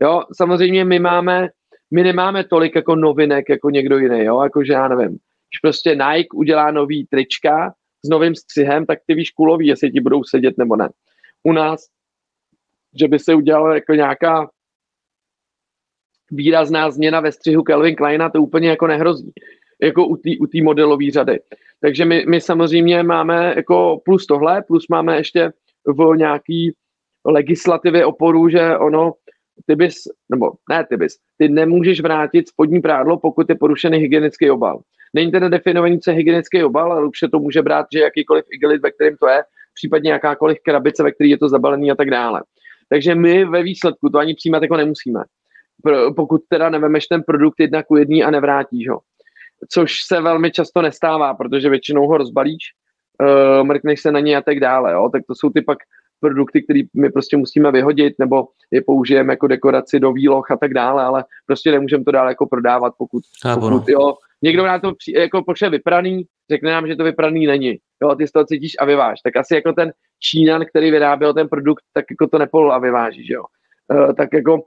Jo, samozřejmě my máme, my nemáme tolik jako novinek jako někdo jiný, jo, jakože já nevím. Když prostě Nike udělá nový trička s novým střihem, tak ty víš kulový, jestli ti budou sedět nebo ne. U nás, že by se udělala jako nějaká výrazná změna ve střihu Calvin Kleina, to úplně jako nehrozí, jako u té modelové řady. Takže my, my samozřejmě máme jako plus tohle, plus máme ještě v nějaký legislativě oporu, že ono, ty bys, nebo ne ty bys, ty nemůžeš vrátit spodní prádlo, pokud je porušený hygienický obal. Není teda definovaný, co je hygienický obal, ale už se to může brát, že jakýkoliv igelit, ve kterém to je, případně jakákoliv krabice, ve které je to zabalený a tak dále. Takže my ve výsledku to ani přijímat jako nemusíme. Pokud teda nevemeš ten produkt jedna ku jedný a nevrátíš ho. Což se velmi často nestává, protože většinou ho rozbalíš uh, mrkneš se na ně a tak dále. Jo? Tak to jsou ty pak produkty, které my prostě musíme vyhodit, nebo je použijeme jako dekoraci do výloh a tak dále, ale prostě nemůžeme to dál jako prodávat, pokud, pokud jo, někdo na to při, jako pošle vypraný, řekne nám, že to vypraný není. Jo, ty z toho cítíš a vyváž. Tak asi jako ten Čínan, který vyráběl ten produkt, tak jako to nepol a vyváží, že jo. Uh, tak jako,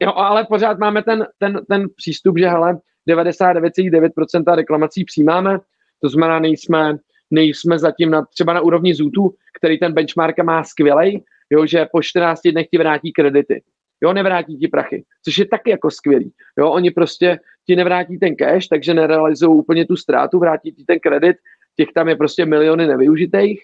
jo, ale pořád máme ten, ten, ten přístup, že hele, 99,9% reklamací přijímáme, to znamená, nejsme, nejsme zatím na, třeba na úrovni Zootu, který ten benchmark má skvělej, jo, že po 14 dnech ti vrátí kredity. Jo, nevrátí ti prachy, což je taky jako skvělý. Jo, oni prostě ti nevrátí ten cash, takže nerealizují úplně tu ztrátu, vrátí ti ten kredit, těch tam je prostě miliony nevyužitých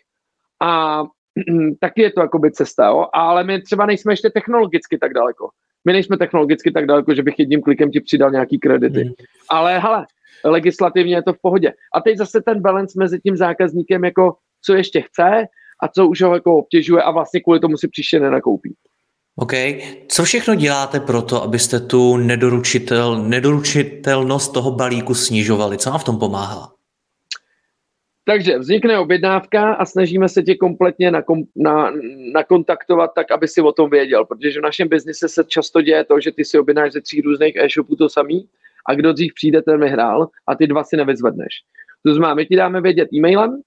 a taky je to jakoby cesta, jo? ale my třeba nejsme ještě technologicky tak daleko. My nejsme technologicky tak daleko, že bych jedním klikem ti přidal nějaký kredity. Mm. Ale hele, legislativně je to v pohodě. A teď zase ten balance mezi tím zákazníkem, jako co ještě chce a co už ho jako obtěžuje a vlastně kvůli tomu si příště nenakoupí. OK. Co všechno děláte pro to, abyste tu nedoručitel, nedoručitelnost toho balíku snižovali? Co vám v tom pomáhá? Takže vznikne objednávka a snažíme se tě kompletně nakom, na, nakontaktovat tak, aby si o tom věděl, protože v našem biznise se často děje to, že ty si objednáš ze tří různých e-shopů to samý a kdo dřív přijde, ten vyhrál a ty dva si nevyzvedneš. To znamená, my ti dáme vědět e-mailem,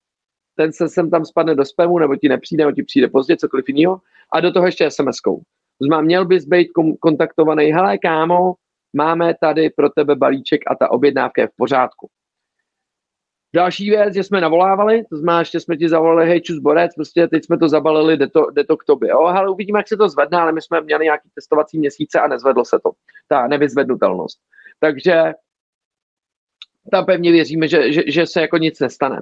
ten se sem tam spadne do spamu, nebo ti nepřijde, nebo ti přijde pozdě, cokoliv jiného, a do toho ještě SMS-kou. To znamená, měl bys být kontaktovaný, hele kámo, máme tady pro tebe balíček a ta objednávka je v pořádku. Další věc, že jsme navolávali, to znamená, že jsme ti zavolali, hej, čus borec, prostě teď jsme to zabalili, jde to, jde to k tobě. Jo, ale uvidíme, jak se to zvedne, ale my jsme měli nějaký testovací měsíce a nezvedlo se to, ta nevyzvednutelnost. Takže tam pevně věříme, že, že, že se jako nic nestane.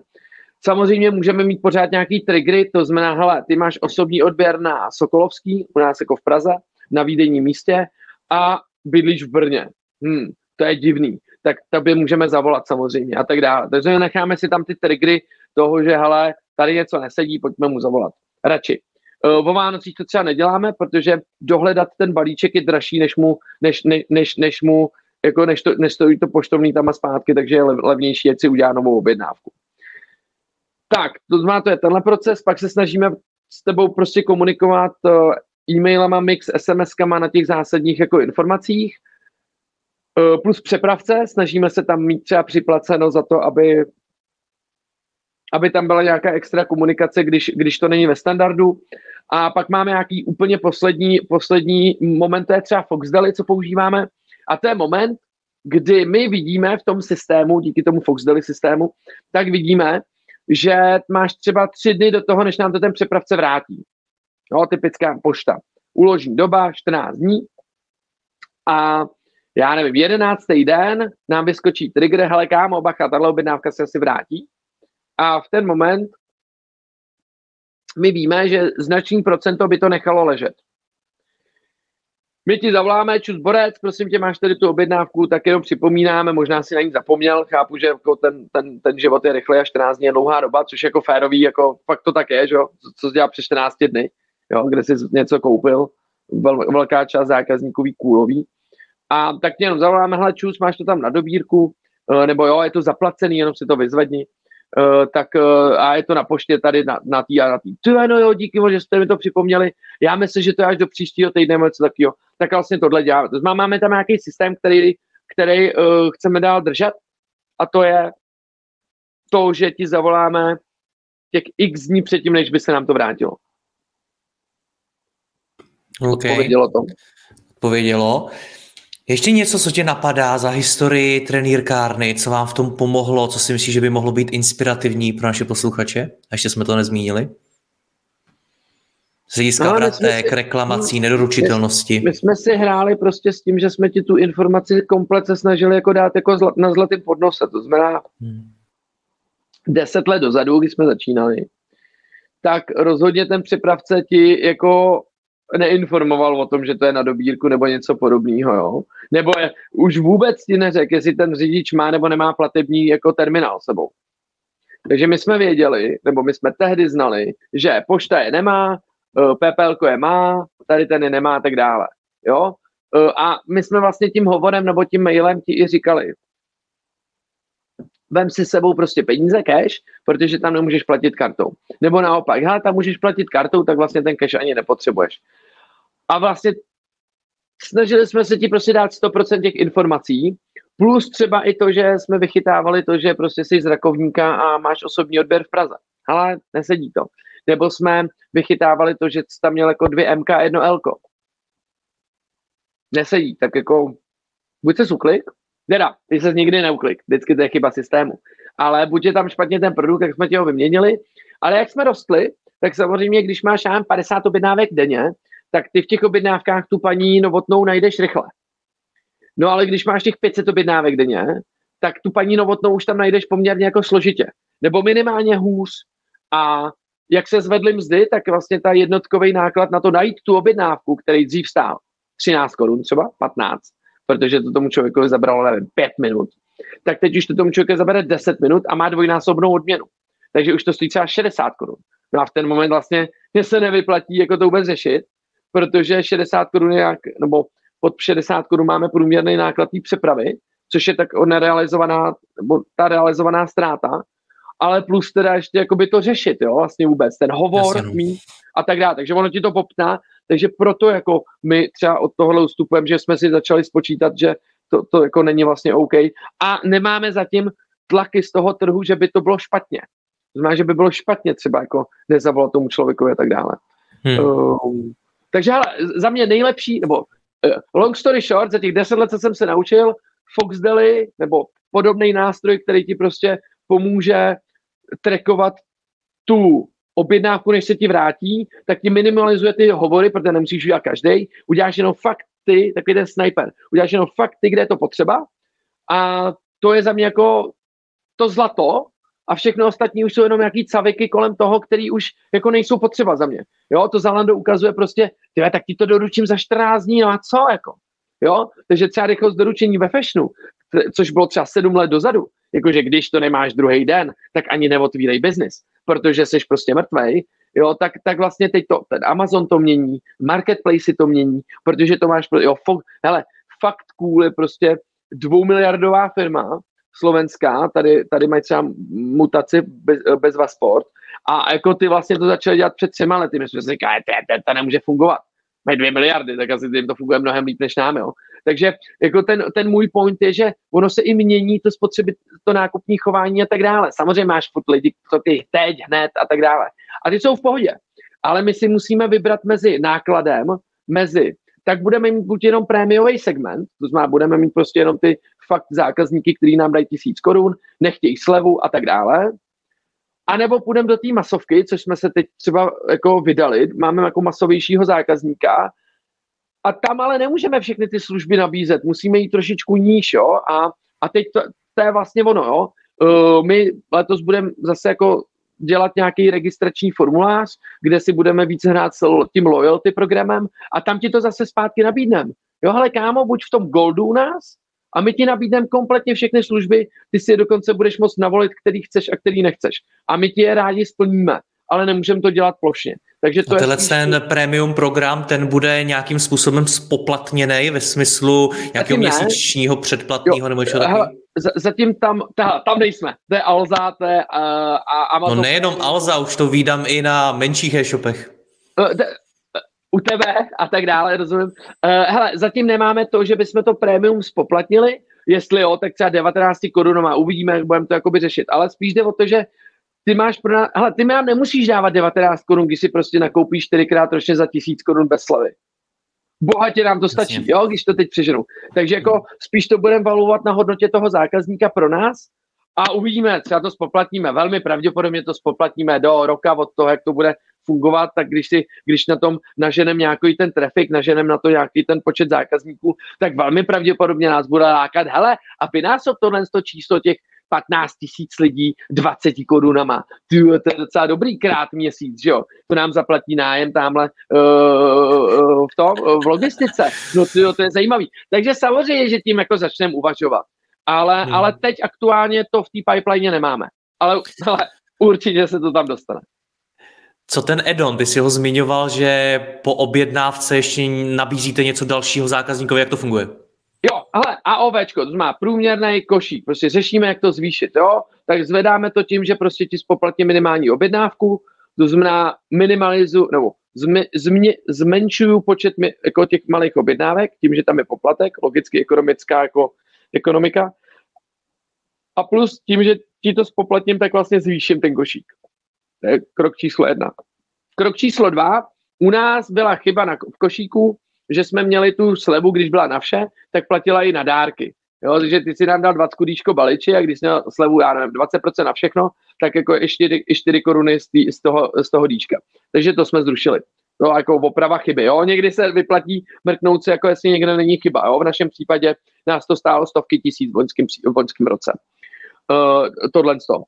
Samozřejmě můžeme mít pořád nějaký triggery, to znamená, hele, ty máš osobní odběr na Sokolovský, u nás jako v Praze, na výdejním místě a bydlíš v Brně. Hmm, to je divný. Tak tobě můžeme zavolat samozřejmě a tak dále. Takže necháme si tam ty triggery toho, že hele, tady něco nesedí, pojďme mu zavolat. Radši. O Vánocích to třeba neděláme, protože dohledat ten balíček je dražší, než mu, než, než, než, než mu jako než, to, než stojí to poštovný tam a zpátky, takže je levnější, ať si udělá novou objednávku. Tak, to znamená, to je tenhle proces, pak se snažíme s tebou prostě komunikovat uh, e-mailama, mix, SMS-kama na těch zásadních jako informacích, uh, plus přepravce, snažíme se tam mít třeba připlaceno za to, aby aby tam byla nějaká extra komunikace, když, když to není ve standardu. A pak máme nějaký úplně poslední, poslední moment, to je třeba Foxdeli, co používáme. A to je moment, kdy my vidíme v tom systému, díky tomu Foxdeli systému, tak vidíme, že máš třeba tři dny do toho, než nám to ten přepravce vrátí. No, typická pošta. Uložní doba 14 dní a já nevím, 11. den nám vyskočí trigger, hele kámo, bacha, tahle objednávka se asi vrátí. A v ten moment my víme, že značný procento by to nechalo ležet. My ti zavoláme, čus borec, prosím tě, máš tady tu objednávku, tak jenom připomínáme, možná si na ní zapomněl, chápu, že jako ten, ten, ten život je rychle a 14 dní je dlouhá doba, což jako férový, jako fakt to tak je, že co, co dělá přes 14 dny, jo, kde jsi něco koupil, vel, velká část zákazníků ví kůlový. A tak tě jenom zavoláme, hele čus, máš to tam na dobírku, eh, nebo jo, je to zaplacený, jenom si to vyzvedni. Uh, tak uh, a je to na poště tady na, na tý a na tý. Ty no jo, díky, že jste mi to připomněli. Já myslím, že to je až do příštího týdne nebo něco takového tak vlastně tohle děláme. To znamená, máme tam nějaký systém, který, který uh, chceme dál držet a to je to, že ti zavoláme těch x dní předtím, než by se nám to vrátilo. Okay. Odpovědělo to. Odpovědělo. Ještě něco, co tě napadá za historii trenýrkárny, co vám v tom pomohlo, co si myslíš, že by mohlo být inspirativní pro naše posluchače? A ještě jsme to nezmínili. Z hlediska no, vratek, si, reklamací, nedoručitelnosti. My, my jsme si hráli prostě s tím, že jsme ti tu informaci komplet se snažili jako dát jako zla, na zlatým podnose. To znamená, hmm. deset let dozadu, když jsme začínali, tak rozhodně ten připravce ti jako neinformoval o tom, že to je na dobírku nebo něco podobného, jo? Nebo je, už vůbec ti neřekl, jestli ten řidič má nebo nemá platební jako terminál sebou. Takže my jsme věděli, nebo my jsme tehdy znali, že pošta je nemá, Eh, PPL je má, tady ten je nemá a tak dále. Jo? Eh, a my jsme vlastně tím hovorem nebo tím mailem ti i říkali, vem si sebou prostě peníze, cash, protože tam nemůžeš platit kartou. Nebo naopak, hele, tam můžeš platit kartou, tak vlastně ten cash ani nepotřebuješ. A vlastně snažili jsme se ti prostě dát 100% těch informací, plus třeba i to, že jsme vychytávali to, že prostě jsi z Rakovníka a máš osobní odběr v Praze. Ale nesedí to. Nebo jsme vychytávali to, že jsi tam měl jako dvě MK a jedno L. Nesedí, tak jako buď se uklik, teda, ty se nikdy neuklik, vždycky to je chyba systému, ale buď je tam špatně ten produkt, tak jsme ti ho vyměnili, ale jak jsme rostli, tak samozřejmě, když máš ám 50 objednávek denně, tak ty v těch objednávkách tu paní novotnou najdeš rychle. No ale když máš těch 500 objednávek denně, tak tu paní novotnou už tam najdeš poměrně jako složitě. Nebo minimálně hůř. A jak se zvedly mzdy, tak vlastně ta jednotkový náklad na to najít tu objednávku, který dřív stál 13 korun třeba, 15, protože to tomu člověku zabralo, nevím, 5 minut, tak teď už to tomu člověku zabere 10 minut a má dvojnásobnou odměnu. Takže už to stojí třeba 60 korun. No a v ten moment vlastně mě se nevyplatí jako to vůbec řešit, protože 60 korun je nebo pod 60 korun máme průměrný náklad té přepravy, což je tak nerealizovaná, nebo ta realizovaná ztráta, ale plus teda ještě jakoby to řešit, jo, vlastně vůbec, ten hovor no. mít a tak dále. Takže ono ti to popná, takže proto jako my třeba od tohohle ustupujeme, že jsme si začali spočítat, že to, to jako není vlastně OK a nemáme zatím tlaky z toho trhu, že by to bylo špatně. To znamená, že by bylo špatně třeba jako nezavolat tomu člověku a tak dále. Hmm. Um, takže ale za mě nejlepší, nebo uh, long story short, za těch deset let, co jsem se naučil, Foxdeli nebo podobný nástroj, který ti prostě pomůže trackovat tu objednávku, než se ti vrátí, tak ti minimalizuje ty hovory, protože nemusíš udělat každý. Uděláš jenom fakt ty, takový ten sniper. Uděláš jenom fakt ty, kde je to potřeba. A to je za mě jako to zlato, a všechno ostatní už jsou jenom nějaký caviky kolem toho, který už jako nejsou potřeba za mě. Jo, to Zalando ukazuje prostě, tyhle, tak ti to doručím za 14 dní, no a co jako? Jo, takže třeba rychlost doručení ve fashionu, což bylo třeba 7 let dozadu, jakože když to nemáš druhý den, tak ani neotvírej biznis, protože jsi prostě mrtvej, jo, tak, tak vlastně teď to, ten Amazon to mění, marketplace to mění, protože to máš, jo, fo, hele, fakt cool je prostě dvoumiliardová firma, slovenská, tady, tady mají třeba mutaci bez, bez Vasport a jako ty vlastně to začali dělat před třema lety, my jsme si říkali, to, to nemůže fungovat. Mají dvě miliardy, tak asi jim to funguje mnohem líp než nám, jo. Takže jako ten, ten můj point je, že ono se i mění to spotřeby, to nákupní chování a tak dále. Samozřejmě máš furt lidi, co ty teď, hned a tak dále. A ty jsou v pohodě. Ale my si musíme vybrat mezi nákladem, mezi tak budeme mít buď jenom prémiový segment, to znamená, budeme mít prostě jenom ty fakt zákazníky, kteří nám dají tisíc korun, nechtějí slevu a tak dále. A nebo půjdeme do té masovky, což jsme se teď třeba jako vydali, máme jako masovějšího zákazníka a tam ale nemůžeme všechny ty služby nabízet, musíme jít trošičku níž, jo, a, a teď to, to je vlastně ono, jo. Uh, my letos budeme zase jako dělat nějaký registrační formulář, kde si budeme více hrát s tím loyalty programem a tam ti to zase zpátky nabídneme. Jo, ale kámo, buď v tom Goldu u nás, a my ti nabídneme kompletně všechny služby, ty si je dokonce budeš moct navolit, který chceš a který nechceš. A my ti je rádi splníme, ale nemůžeme to dělat plošně. Takže to a tenhle je ten premium program, ten bude nějakým způsobem spoplatněný ve smyslu nějakého měsíčního předplatného nebo něco takového? Zatím tam, ta, tam nejsme. To je Alza, to je uh, a Amazon. No nejenom Alza, už to vídám i na menších e-shopech. U tebe a tak dále, rozumím. Uh, hele, zatím nemáme to, že bychom to prémium spoplatnili, jestli jo, tak třeba 19 korunama, uvidíme, jak budeme to jakoby řešit, ale spíš jde o to, že ty máš pro nás, hele, ty nám nemusíš dávat 19 korun, když si prostě nakoupíš čtyřikrát ročně za tisíc korun bez slavy. Bohatě nám to stačí, Jasně. jo, když to teď přeženu. Takže jako spíš to budeme valovat na hodnotě toho zákazníka pro nás a uvidíme, třeba to spoplatníme, velmi pravděpodobně to spoplatníme do roka od toho, jak to bude fungovat, tak když, si, když na tom naženem nějaký ten trafik, naženem na to nějaký ten počet zákazníků, tak velmi pravděpodobně nás bude lákat, hele, a vynásob tohle to číslo těch 15 tisíc lidí 20 korunama. Ty, to je docela dobrý krát měsíc, že jo? To nám zaplatí nájem tamhle uh, v tom, v logistice. No ty, to je zajímavý. Takže samozřejmě, že tím jako začneme uvažovat. Ale, hmm. ale teď aktuálně to v té pipeline nemáme. Ale, ale určitě se to tam dostane. Co ten Edon? Ty si ho zmiňoval, že po objednávce ještě nabízíte něco dalšího zákazníkovi, jak to funguje? Jo, ale AOVčko, to znamená průměrný košík, prostě řešíme, jak to zvýšit, jo, tak zvedáme to tím, že prostě ti spoplatně minimální objednávku, to znamená minimalizu, nebo zmenšuju počet mi, jako těch malých objednávek, tím, že tam je poplatek, logicky ekonomická jako ekonomika, a plus tím, že ti to spoplatním, tak vlastně zvýším ten košík. To je krok číslo jedna. Krok číslo dva, u nás byla chyba na, v košíku, že jsme měli tu slevu, když byla na vše, tak platila i na dárky. Jo, takže ty si nám dal 20 kudíčko baliči a když měl slevu, já nevím, 20% na všechno, tak jako i 4, i 4 koruny z, tý, z, toho, z toho díčka. Takže to jsme zrušili. No, jako oprava chyby. Jo? Někdy se vyplatí mrknout si, jako jestli někde není chyba. Jo? V našem případě nás to stálo stovky tisíc v loňském, roce. Uh, tohle to.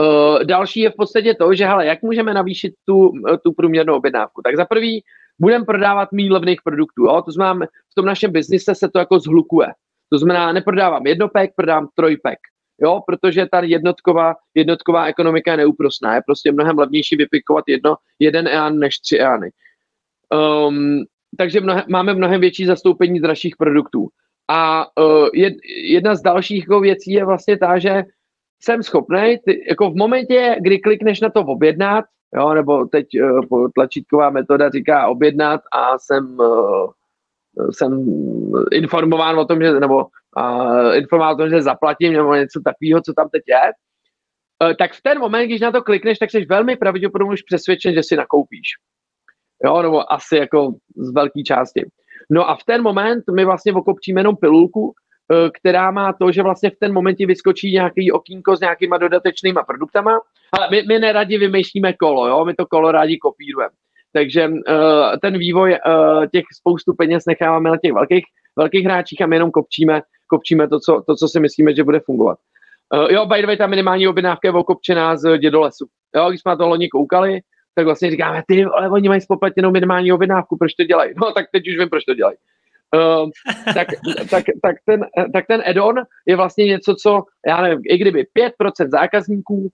Uh, další je v podstatě to, že hele, jak můžeme navýšit tu, tu průměrnou objednávku. Tak za prvý budeme prodávat méně levných produktů. Jo? To znamená, v tom našem biznise se to jako zhlukuje. To znamená, neprodávám jednopek, prodám trojpek. Jo, protože ta jednotková, jednotková ekonomika je neúprosná. Je prostě mnohem levnější vypikovat jedno, jeden EAN než tři EANy. Um, takže mnohe, máme mnohem větší zastoupení dražších produktů. A uh, jed, jedna z dalších jako věcí je vlastně ta, že jsem schopný, jako v momentě, kdy klikneš na to objednat, jo, nebo teď uh, tlačítková metoda říká objednat a jsem, uh, jsem informován o tom, že, nebo uh, informován o tom, že zaplatím, nebo něco takového, co tam teď je, uh, tak v ten moment, když na to klikneš, tak jsi velmi pravděpodobně už přesvědčen, že si nakoupíš. Jo, nebo asi jako z velké části. No a v ten moment my vlastně okopčíme jenom pilulku, která má to, že vlastně v ten moment vyskočí nějaký okýnko s nějakýma dodatečnýma produktama. Ale my, my neradi vymýšlíme kolo, jo? my to kolo rádi kopírujeme. Takže uh, ten vývoj uh, těch spoustu peněz necháváme na těch velkých, velkých hráčích a my jenom kopčíme, kopčíme to, co, to, co si myslíme, že bude fungovat. Uh, jo, by the way, ta minimální objednávka je okopčená z dědolesu. Jo, když jsme na to loni koukali, tak vlastně říkáme, ty, ale oni mají spoplatněnou minimální objednávku, proč to dělají? No, tak teď už vím, proč to dělají. Uh, tak, tak, tak, ten, tak ten add-on je vlastně něco, co, já nevím, i kdyby 5% zákazníků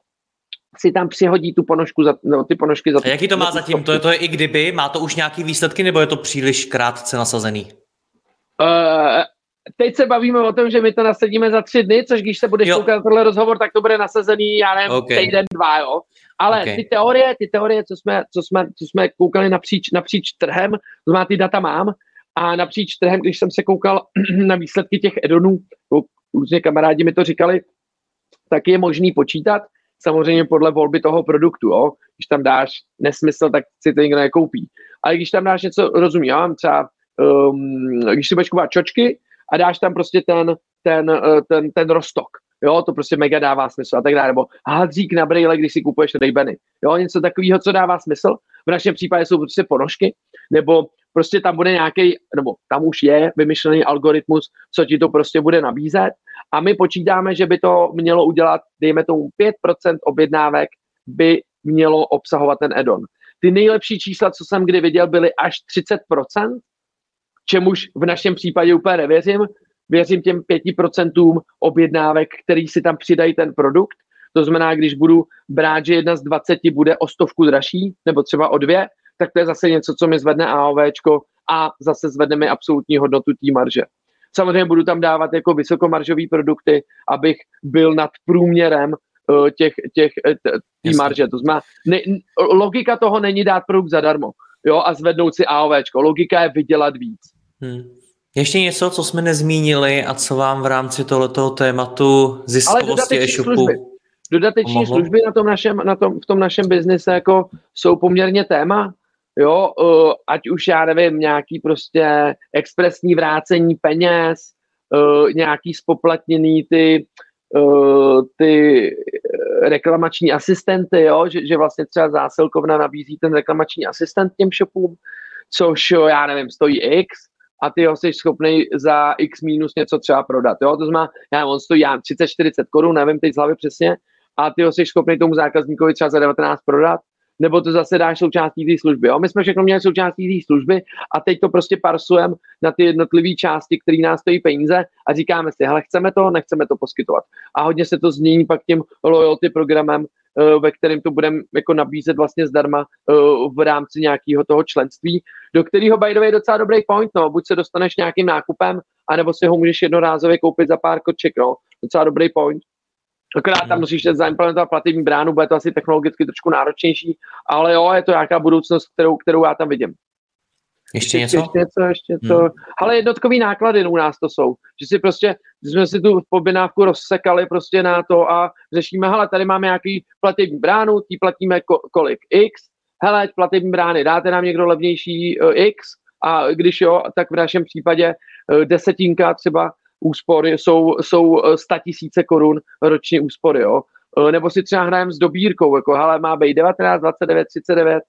si tam přihodí tu ponožku za, no, ty ponožky za... A jaký to má zatím? To je, to je i kdyby? Má to už nějaký výsledky, nebo je to příliš krátce nasazený? Uh, teď se bavíme o tom, že my to nasadíme za tři dny, což když se budeš koukat na tohle rozhovor, tak to bude nasazený, já nevím, okay. týden, dva, jo. Ale okay. ty teorie, ty teorie, co jsme, co jsme, co jsme koukali napříč, napříč trhem, to má ty data mám, a napříč trhem, když jsem se koukal na výsledky těch edonů, různě kamarádi mi to říkali, tak je možný počítat, samozřejmě podle volby toho produktu, jo. Když tam dáš nesmysl, tak si to nikdo nekoupí. Ale když tam dáš něco, rozumím, já mám třeba, um, když si budeš kupovat čočky a dáš tam prostě ten, ten, uh, ten, ten rostok, jo, to prostě mega dává smysl a tak dále, nebo hádřík na brýle, když si kupuješ Raybany, jo, něco takového, co dává smysl, v našem případě jsou prostě ponožky, nebo prostě tam bude nějaký, nebo tam už je vymyšlený algoritmus, co ti to prostě bude nabízet a my počítáme, že by to mělo udělat, dejme tomu 5% objednávek by mělo obsahovat ten add-on. Ty nejlepší čísla, co jsem kdy viděl, byly až 30%, čemuž v našem případě úplně nevěřím, věřím těm 5% objednávek, který si tam přidají ten produkt. To znamená, když budu brát, že jedna z 20 bude o stovku dražší, nebo třeba o dvě, tak to je zase něco, co mi zvedne AOVčko a zase zvedne absolutní hodnotu té marže. Samozřejmě budu tam dávat jako vysokomaržové produkty, abych byl nad průměrem uh, těch, těch uh, tý marže. To znamená, ne, logika toho není dát produkt zadarmo jo, a zvednout si AOVčko. Logika je vydělat víc. Hmm. Ještě něco, co jsme nezmínili a co vám v rámci tohoto tématu ziskovosti e-shopu. Dodateční pomohlo? služby na tom našem, na tom, v tom našem biznise jako jsou poměrně téma. Jo, uh, ať už já nevím, nějaký prostě expresní vrácení peněz, uh, nějaký spoplatněný ty, uh, ty reklamační asistenty, jo, že, že vlastně třeba zásilkovna nabízí ten reklamační asistent těm shopům, což já nevím, stojí X, a ty ho jsi schopný za x minus něco třeba prodat. Jo? To znamená, já on stojí 30-40 korun, nevím teď z hlavy přesně, a ty ho jsi schopný tomu zákazníkovi třeba za 19 prodat, nebo to zase dáš součástí té služby. Jo? My jsme všechno měli součástí té služby a teď to prostě parsujeme na ty jednotlivé části, které nás stojí peníze a říkáme si, hele, chceme to, nechceme to poskytovat. A hodně se to změní pak tím loyalty programem, Eh, ve kterém to budeme jako nabízet vlastně zdarma eh, v rámci nějakého toho členství, do kterého by the way docela dobrý point, no, buď se dostaneš nějakým nákupem, anebo si ho můžeš jednorázově koupit za pár koček, no, docela dobrý point. Akorát tam mhm. musíš zaimplementovat plativní bránu, bude to asi technologicky trošku náročnější, ale jo, je to nějaká budoucnost, kterou, kterou já tam vidím. Ještě něco? Ještě něco, ještě něco. Hmm. Ale jednotkový náklady u nás to jsou. Že si prostě, jsme si tu poběnávku rozsekali prostě na to a řešíme, hele, tady máme nějaký platební bránu, tí platíme ko- kolik X, hele, platební brány, dáte nám někdo levnější uh, X a když jo, tak v našem případě uh, desetinka třeba úspory jsou, jsou 100 tisíce korun roční úspory, jo. Uh, nebo si třeba hrajeme s dobírkou, jako hele, má být 19, 29, 39,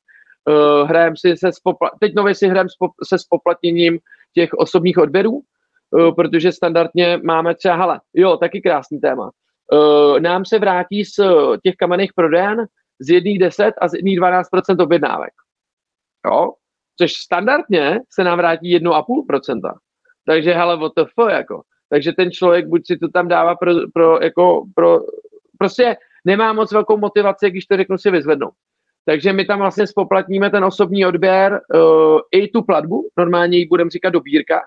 uh, hrajeme si se spopla- teď nově si hrajeme se spoplatněním těch osobních odběrů, uh, protože standardně máme třeba, hele, jo, taky krásný téma. nám se vrátí z těch kamenných prodejen z jedných 10 a z jedných 12% objednávek. Jo? Což standardně se nám vrátí 1,5%. Takže hele, what the fuck, jako. Takže ten člověk buď si to tam dává pro, pro, jako, pro prostě nemá moc velkou motivaci, když to řeknu si vyzvednout. Takže my tam vlastně spoplatníme ten osobní odběr uh, i tu platbu, normálně ji budeme říkat dobírka,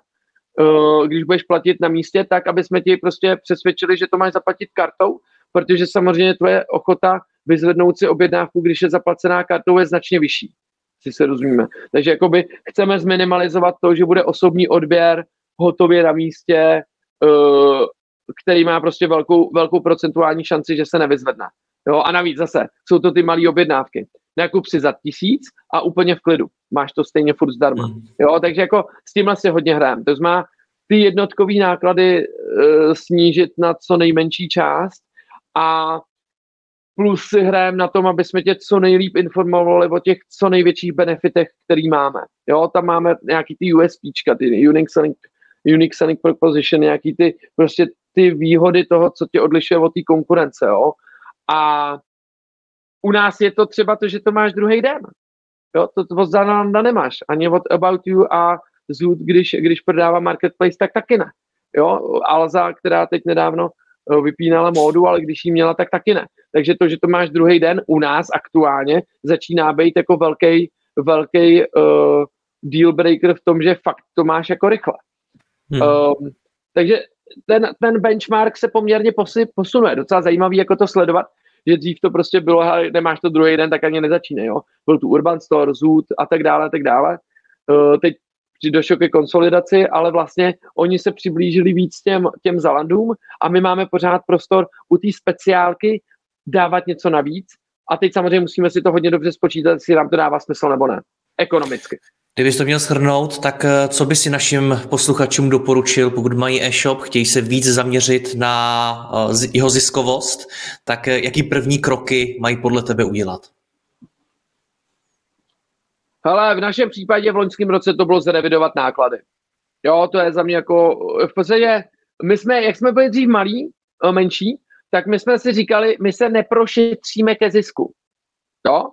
uh, když budeš platit na místě, tak aby jsme ti prostě přesvědčili, že to máš zaplatit kartou, protože samozřejmě tvoje ochota vyzvednout si objednávku, když je zaplacená kartou, je značně vyšší, si se rozumíme. Takže jakoby chceme zminimalizovat to, že bude osobní odběr hotově na místě, který má prostě velkou, velkou procentuální šanci, že se nevyzvedne. Jo, a navíc zase jsou to ty malé objednávky. Nakup si za tisíc a úplně v klidu. Máš to stejně furt zdarma. Mm. Jo, takže jako s tímhle si hodně hrajeme. To znamená, ty jednotkové náklady e, snížit na co nejmenší část a plus si hrajeme na tom, aby jsme tě co nejlíp informovali o těch co největších benefitech, který máme. Jo, tam máme nějaký ty USPčka, ty Unique Selling, unique selling Proposition, nějaký ty prostě ty výhody toho, co tě odlišuje od té konkurence, jo. A u nás je to třeba to, že to máš druhý den. Jo, to, to od Zananda nemáš. Ani od About You a Zoot, když, když prodává Marketplace, tak taky ne. Jo, Alza, která teď nedávno eh, vypínala módu, ale když ji měla, tak taky ne. Takže to, že to máš druhý den u nás aktuálně, začíná být jako velký, velký uh, deal breaker v tom, že fakt to máš jako rychle. Hmm. Um, takže ten, ten benchmark se poměrně posunuje. Docela zajímavý, jako to sledovat, že dřív to prostě bylo, hele, nemáš to druhý den, tak ani nezačínej, jo. Byl tu Urban Store, Zoot a tak dále, a tak dále. Uh, teď došlo ke konsolidaci, ale vlastně oni se přiblížili víc těm, těm Zalandům a my máme pořád prostor u té speciálky dávat něco navíc a teď samozřejmě musíme si to hodně dobře spočítat, jestli nám to dává smysl nebo ne, ekonomicky. Kdybys to měl shrnout, tak eh, co by si našim posluchačům doporučil, pokud mají e-shop, chtějí se víc zaměřit na eh, jeho ziskovost, tak eh, jaký první kroky mají podle tebe udělat? Hele, v našem případě v loňském roce to bylo zrevidovat náklady. Jo, to je za mě jako, v podstatě, my jsme, jak jsme byli dřív malí, menší, tak my jsme si říkali, my se neprošetříme ke zisku. Jo?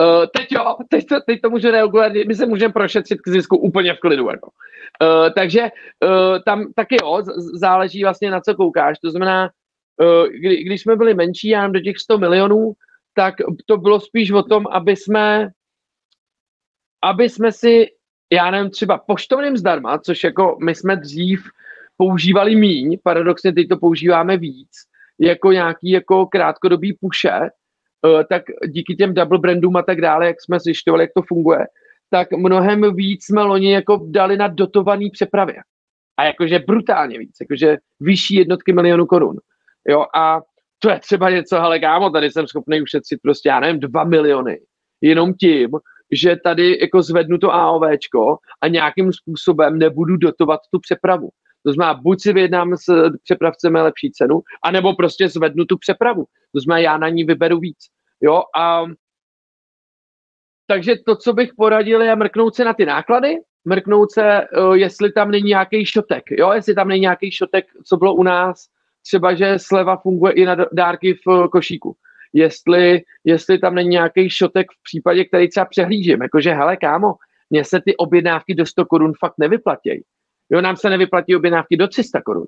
Uh, teď jo, teď to, teď to můžu reagovat, my se můžeme prošetřit k zisku úplně v klidu. Jako. Uh, takže uh, tam taky jo, záleží vlastně na co koukáš. To znamená, uh, kdy, když jsme byli menší, já do těch 100 milionů, tak to bylo spíš o tom, aby jsme aby jsme si, já nevím, třeba poštovným zdarma, což jako my jsme dřív používali míň, paradoxně teď to používáme víc, jako nějaký jako krátkodobý puše, tak díky těm double brandům a tak dále, jak jsme zjišťovali, jak to funguje, tak mnohem víc jsme loni jako dali na dotovaný přepravě. A jakože brutálně víc, jakože vyšší jednotky milionů korun. Jo, a to je třeba něco, ale kámo, tady jsem schopný ušetřit prostě, já nevím, dva miliony. Jenom tím, že tady jako zvednu to AOVčko a nějakým způsobem nebudu dotovat tu přepravu. To znamená, buď si vyjednám s přepravcem lepší cenu, anebo prostě zvednu tu přepravu. To znamená, já na ní vyberu víc. Jo, a takže to, co bych poradil, je mrknout se na ty náklady, mrknout se, jestli tam není nějaký šotek, jo, jestli tam není nějaký šotek, co bylo u nás, třeba, že sleva funguje i na dárky v košíku. Jestli, jestli tam není nějaký šotek v případě, který třeba přehlížím, jakože hele kámo, mně se ty objednávky do 100 korun fakt nevyplatějí. Jo, nám se nevyplatí objednávky do 300 korun.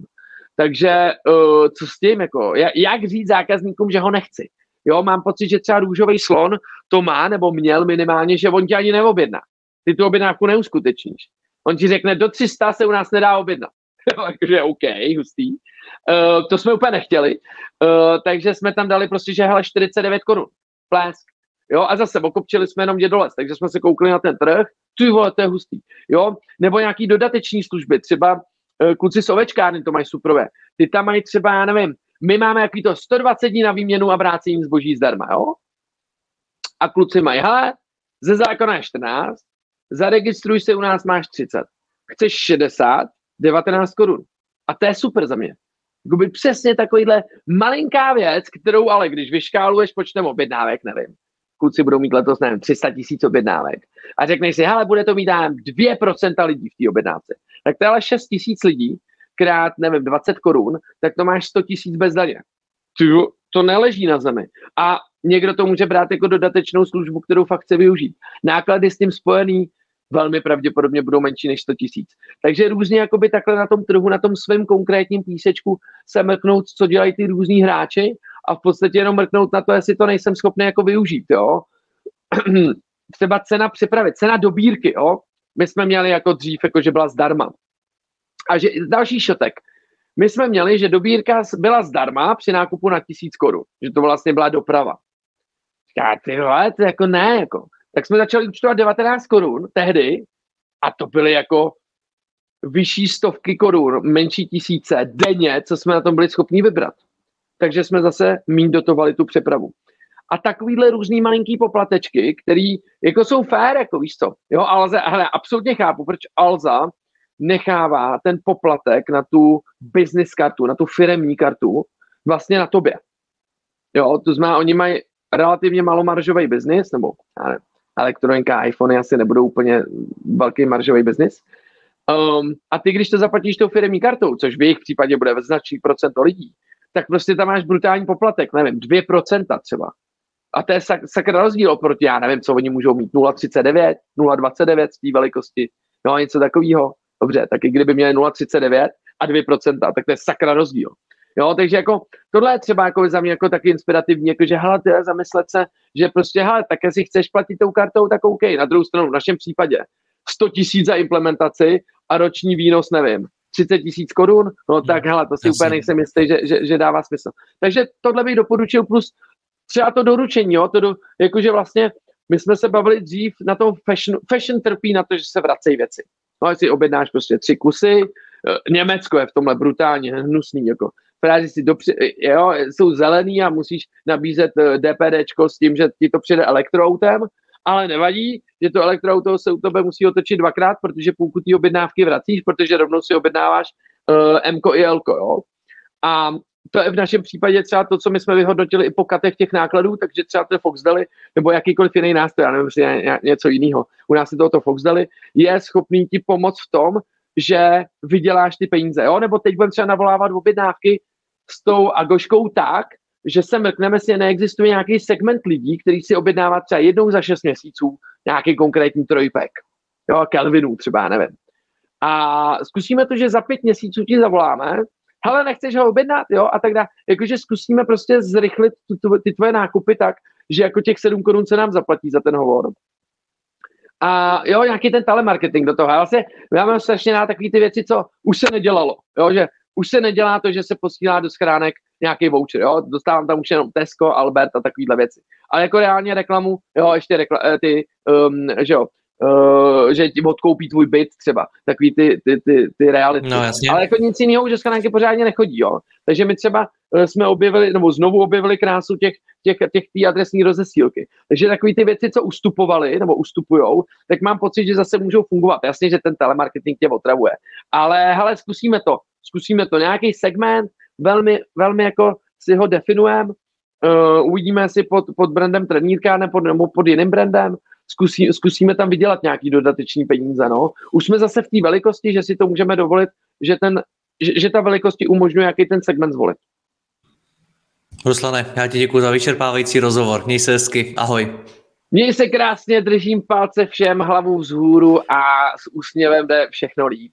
Takže uh, co s tím, jako, jak říct zákazníkům, že ho nechci? Jo, mám pocit, že třeba růžový slon to má, nebo měl minimálně, že on ti ani neobjedná. Ty tu objednávku neuskutečníš. On ti řekne, do 300 se u nás nedá objednat. Takže OK, hustý. Uh, to jsme úplně nechtěli. Uh, takže jsme tam dali prostě, že hele, 49 korun. Plesk. Jo, a zase okopčili jsme jenom dědolec, takže jsme se koukli na ten trh, ty vole, to je hustý. Jo, nebo nějaký dodateční služby, třeba kluci z ovečkárny to mají superové. Ty tam mají třeba, já nevím, my máme jaký to 120 dní na výměnu a vrácení zboží zdarma, jo? A kluci mají, hele, ze zákona je 14, zaregistruj se, u nás máš 30. Chceš 60, 19 korun. A to je super za mě. Jakoby přesně takovýhle malinká věc, kterou ale když vyškáluješ počtem objednávek, nevím, kluci budou mít letos, nevím, 300 tisíc objednávek a řekneš si, hele, bude to mít, nevím, 2% lidí v té objednávce. Tak to je ale 6 tisíc lidí, krát, nevím, 20 korun, tak to máš 100 tisíc bez daně. to neleží na zemi. A někdo to může brát jako dodatečnou službu, kterou fakt chce využít. Náklady s tím spojený velmi pravděpodobně budou menší než 100 tisíc. Takže různě jakoby takhle na tom trhu, na tom svém konkrétním písečku se mrknout, co dělají ty různí hráči a v podstatě jenom mrknout na to, jestli to nejsem schopný jako využít, jo. Třeba cena připravit, cena dobírky, jo. My jsme měli jako dřív, jako že byla zdarma. A že další šotek. My jsme měli, že dobírka byla zdarma při nákupu na tisíc korun, že to vlastně byla doprava. Říká, ty vole, to jako ne, jako tak jsme začali účtovat 19 korun tehdy a to byly jako vyšší stovky korun, menší tisíce denně, co jsme na tom byli schopni vybrat. Takže jsme zase míň dotovali tu přepravu. A takovýhle různý malinký poplatečky, který jako jsou fair, jako víš co. Jo, Alza, hele, absolutně chápu, proč Alza nechává ten poplatek na tu business kartu, na tu firemní kartu, vlastně na tobě. Jo, to znamená, oni mají relativně malomaržový biznis, nebo já elektronika, iPhony asi nebudou úplně velký maržový biznis. Um, a ty, když to zaplatíš tou firmní kartou, což v jejich případě bude značný procento lidí, tak prostě tam máš brutální poplatek, nevím, 2% třeba. A to je sak, sakra rozdíl oproti, já nevím, co oni můžou mít, 0,39, 0,29 z té velikosti, no a něco takového. Dobře, tak i kdyby měli 0,39 a 2%, tak to je sakra rozdíl. Jo, takže jako tohle je třeba jako za mě jako taky inspirativní, jako že hele, ty zamyslet se, že prostě hele, tak jestli chceš platit tou kartou, tak OK. Na druhou stranu, v našem případě 100 tisíc za implementaci a roční výnos, nevím, 30 tisíc korun, no tak hele, to si Jasně. úplně nejsem jistý, že, že, že, dává smysl. Takže tohle bych doporučil, plus třeba to doručení, jo, to do, jakože vlastně my jsme se bavili dřív na tom fashion, fashion trpí na to, že se vracejí věci. No, jestli objednáš prostě tři kusy, eh, Německo je v tomhle brutálně hnusný, jako frázi si dopři, jo, jsou zelený a musíš nabízet eh, DPDčko s tím, že ti to přijde elektroautem, ale nevadí, že to elektroauto se u tebe musí otočit dvakrát, protože pokud ty objednávky vracíš, protože rovnou si objednáváš uh, M i L, jo. A to je v našem případě třeba to, co my jsme vyhodnotili i po katech těch nákladů, takže třeba ten Foxdeli nebo jakýkoliv jiný nástroj, já nevím, jestli něco jiného, u nás je tohoto Foxdeli, je schopný ti pomoct v tom, že vyděláš ty peníze, jo? nebo teď budeme třeba navolávat objednávky s tou Agoškou tak, že se mrkneme, jestli neexistuje nějaký segment lidí, který si objednává třeba jednou za šest měsíců nějaký konkrétní trojpek. Jo, Kelvinů třeba, nevím. A zkusíme to, že za pět měsíců ti zavoláme, hele, nechceš ho objednat, jo, a tak dále. Jakože zkusíme prostě zrychlit tu, tu, ty tvoje nákupy tak, že jako těch sedm korun se nám zaplatí za ten hovor. A jo, nějaký ten telemarketing do toho. Já vlastně, já mám strašně na takové ty věci, co už se nedělalo. Jo, že už se nedělá to, že se posílá do schránek nějaký voucher, jo, dostávám tam už jenom Tesco, Albert a takovýhle věci. Ale jako reálně reklamu, jo, ještě rekla, eh, ty, um, že jo, uh, že ti odkoupí tvůj byt třeba, takový ty, ty, ty, ty reality. No, jasně. Ale jako nic jiného už schránky pořádně nechodí, jo. Takže my třeba uh, jsme objevili, nebo znovu objevili krásu těch, těch, těch tý adresní rozesílky. Takže takové ty věci, co ustupovaly nebo ustupujou, tak mám pocit, že zase můžou fungovat. Jasně, že ten telemarketing tě otravuje. Ale hele, zkusíme to zkusíme to, nějaký segment, velmi, velmi jako si ho definujeme, uh, uvidíme si pod, pod brandem trenírka nebo, nebo pod jiným brandem, zkusí, zkusíme tam vydělat nějaký dodatečný peníze, no. Už jsme zase v té velikosti, že si to můžeme dovolit, že, ten, že, že ta velikosti umožňuje jaký ten segment zvolit. Ruslane, já ti děkuji za vyčerpávající rozhovor. Měj se hezky. Ahoj. Měj se krásně, držím palce všem, hlavu vzhůru a s úsměvem jde všechno líp.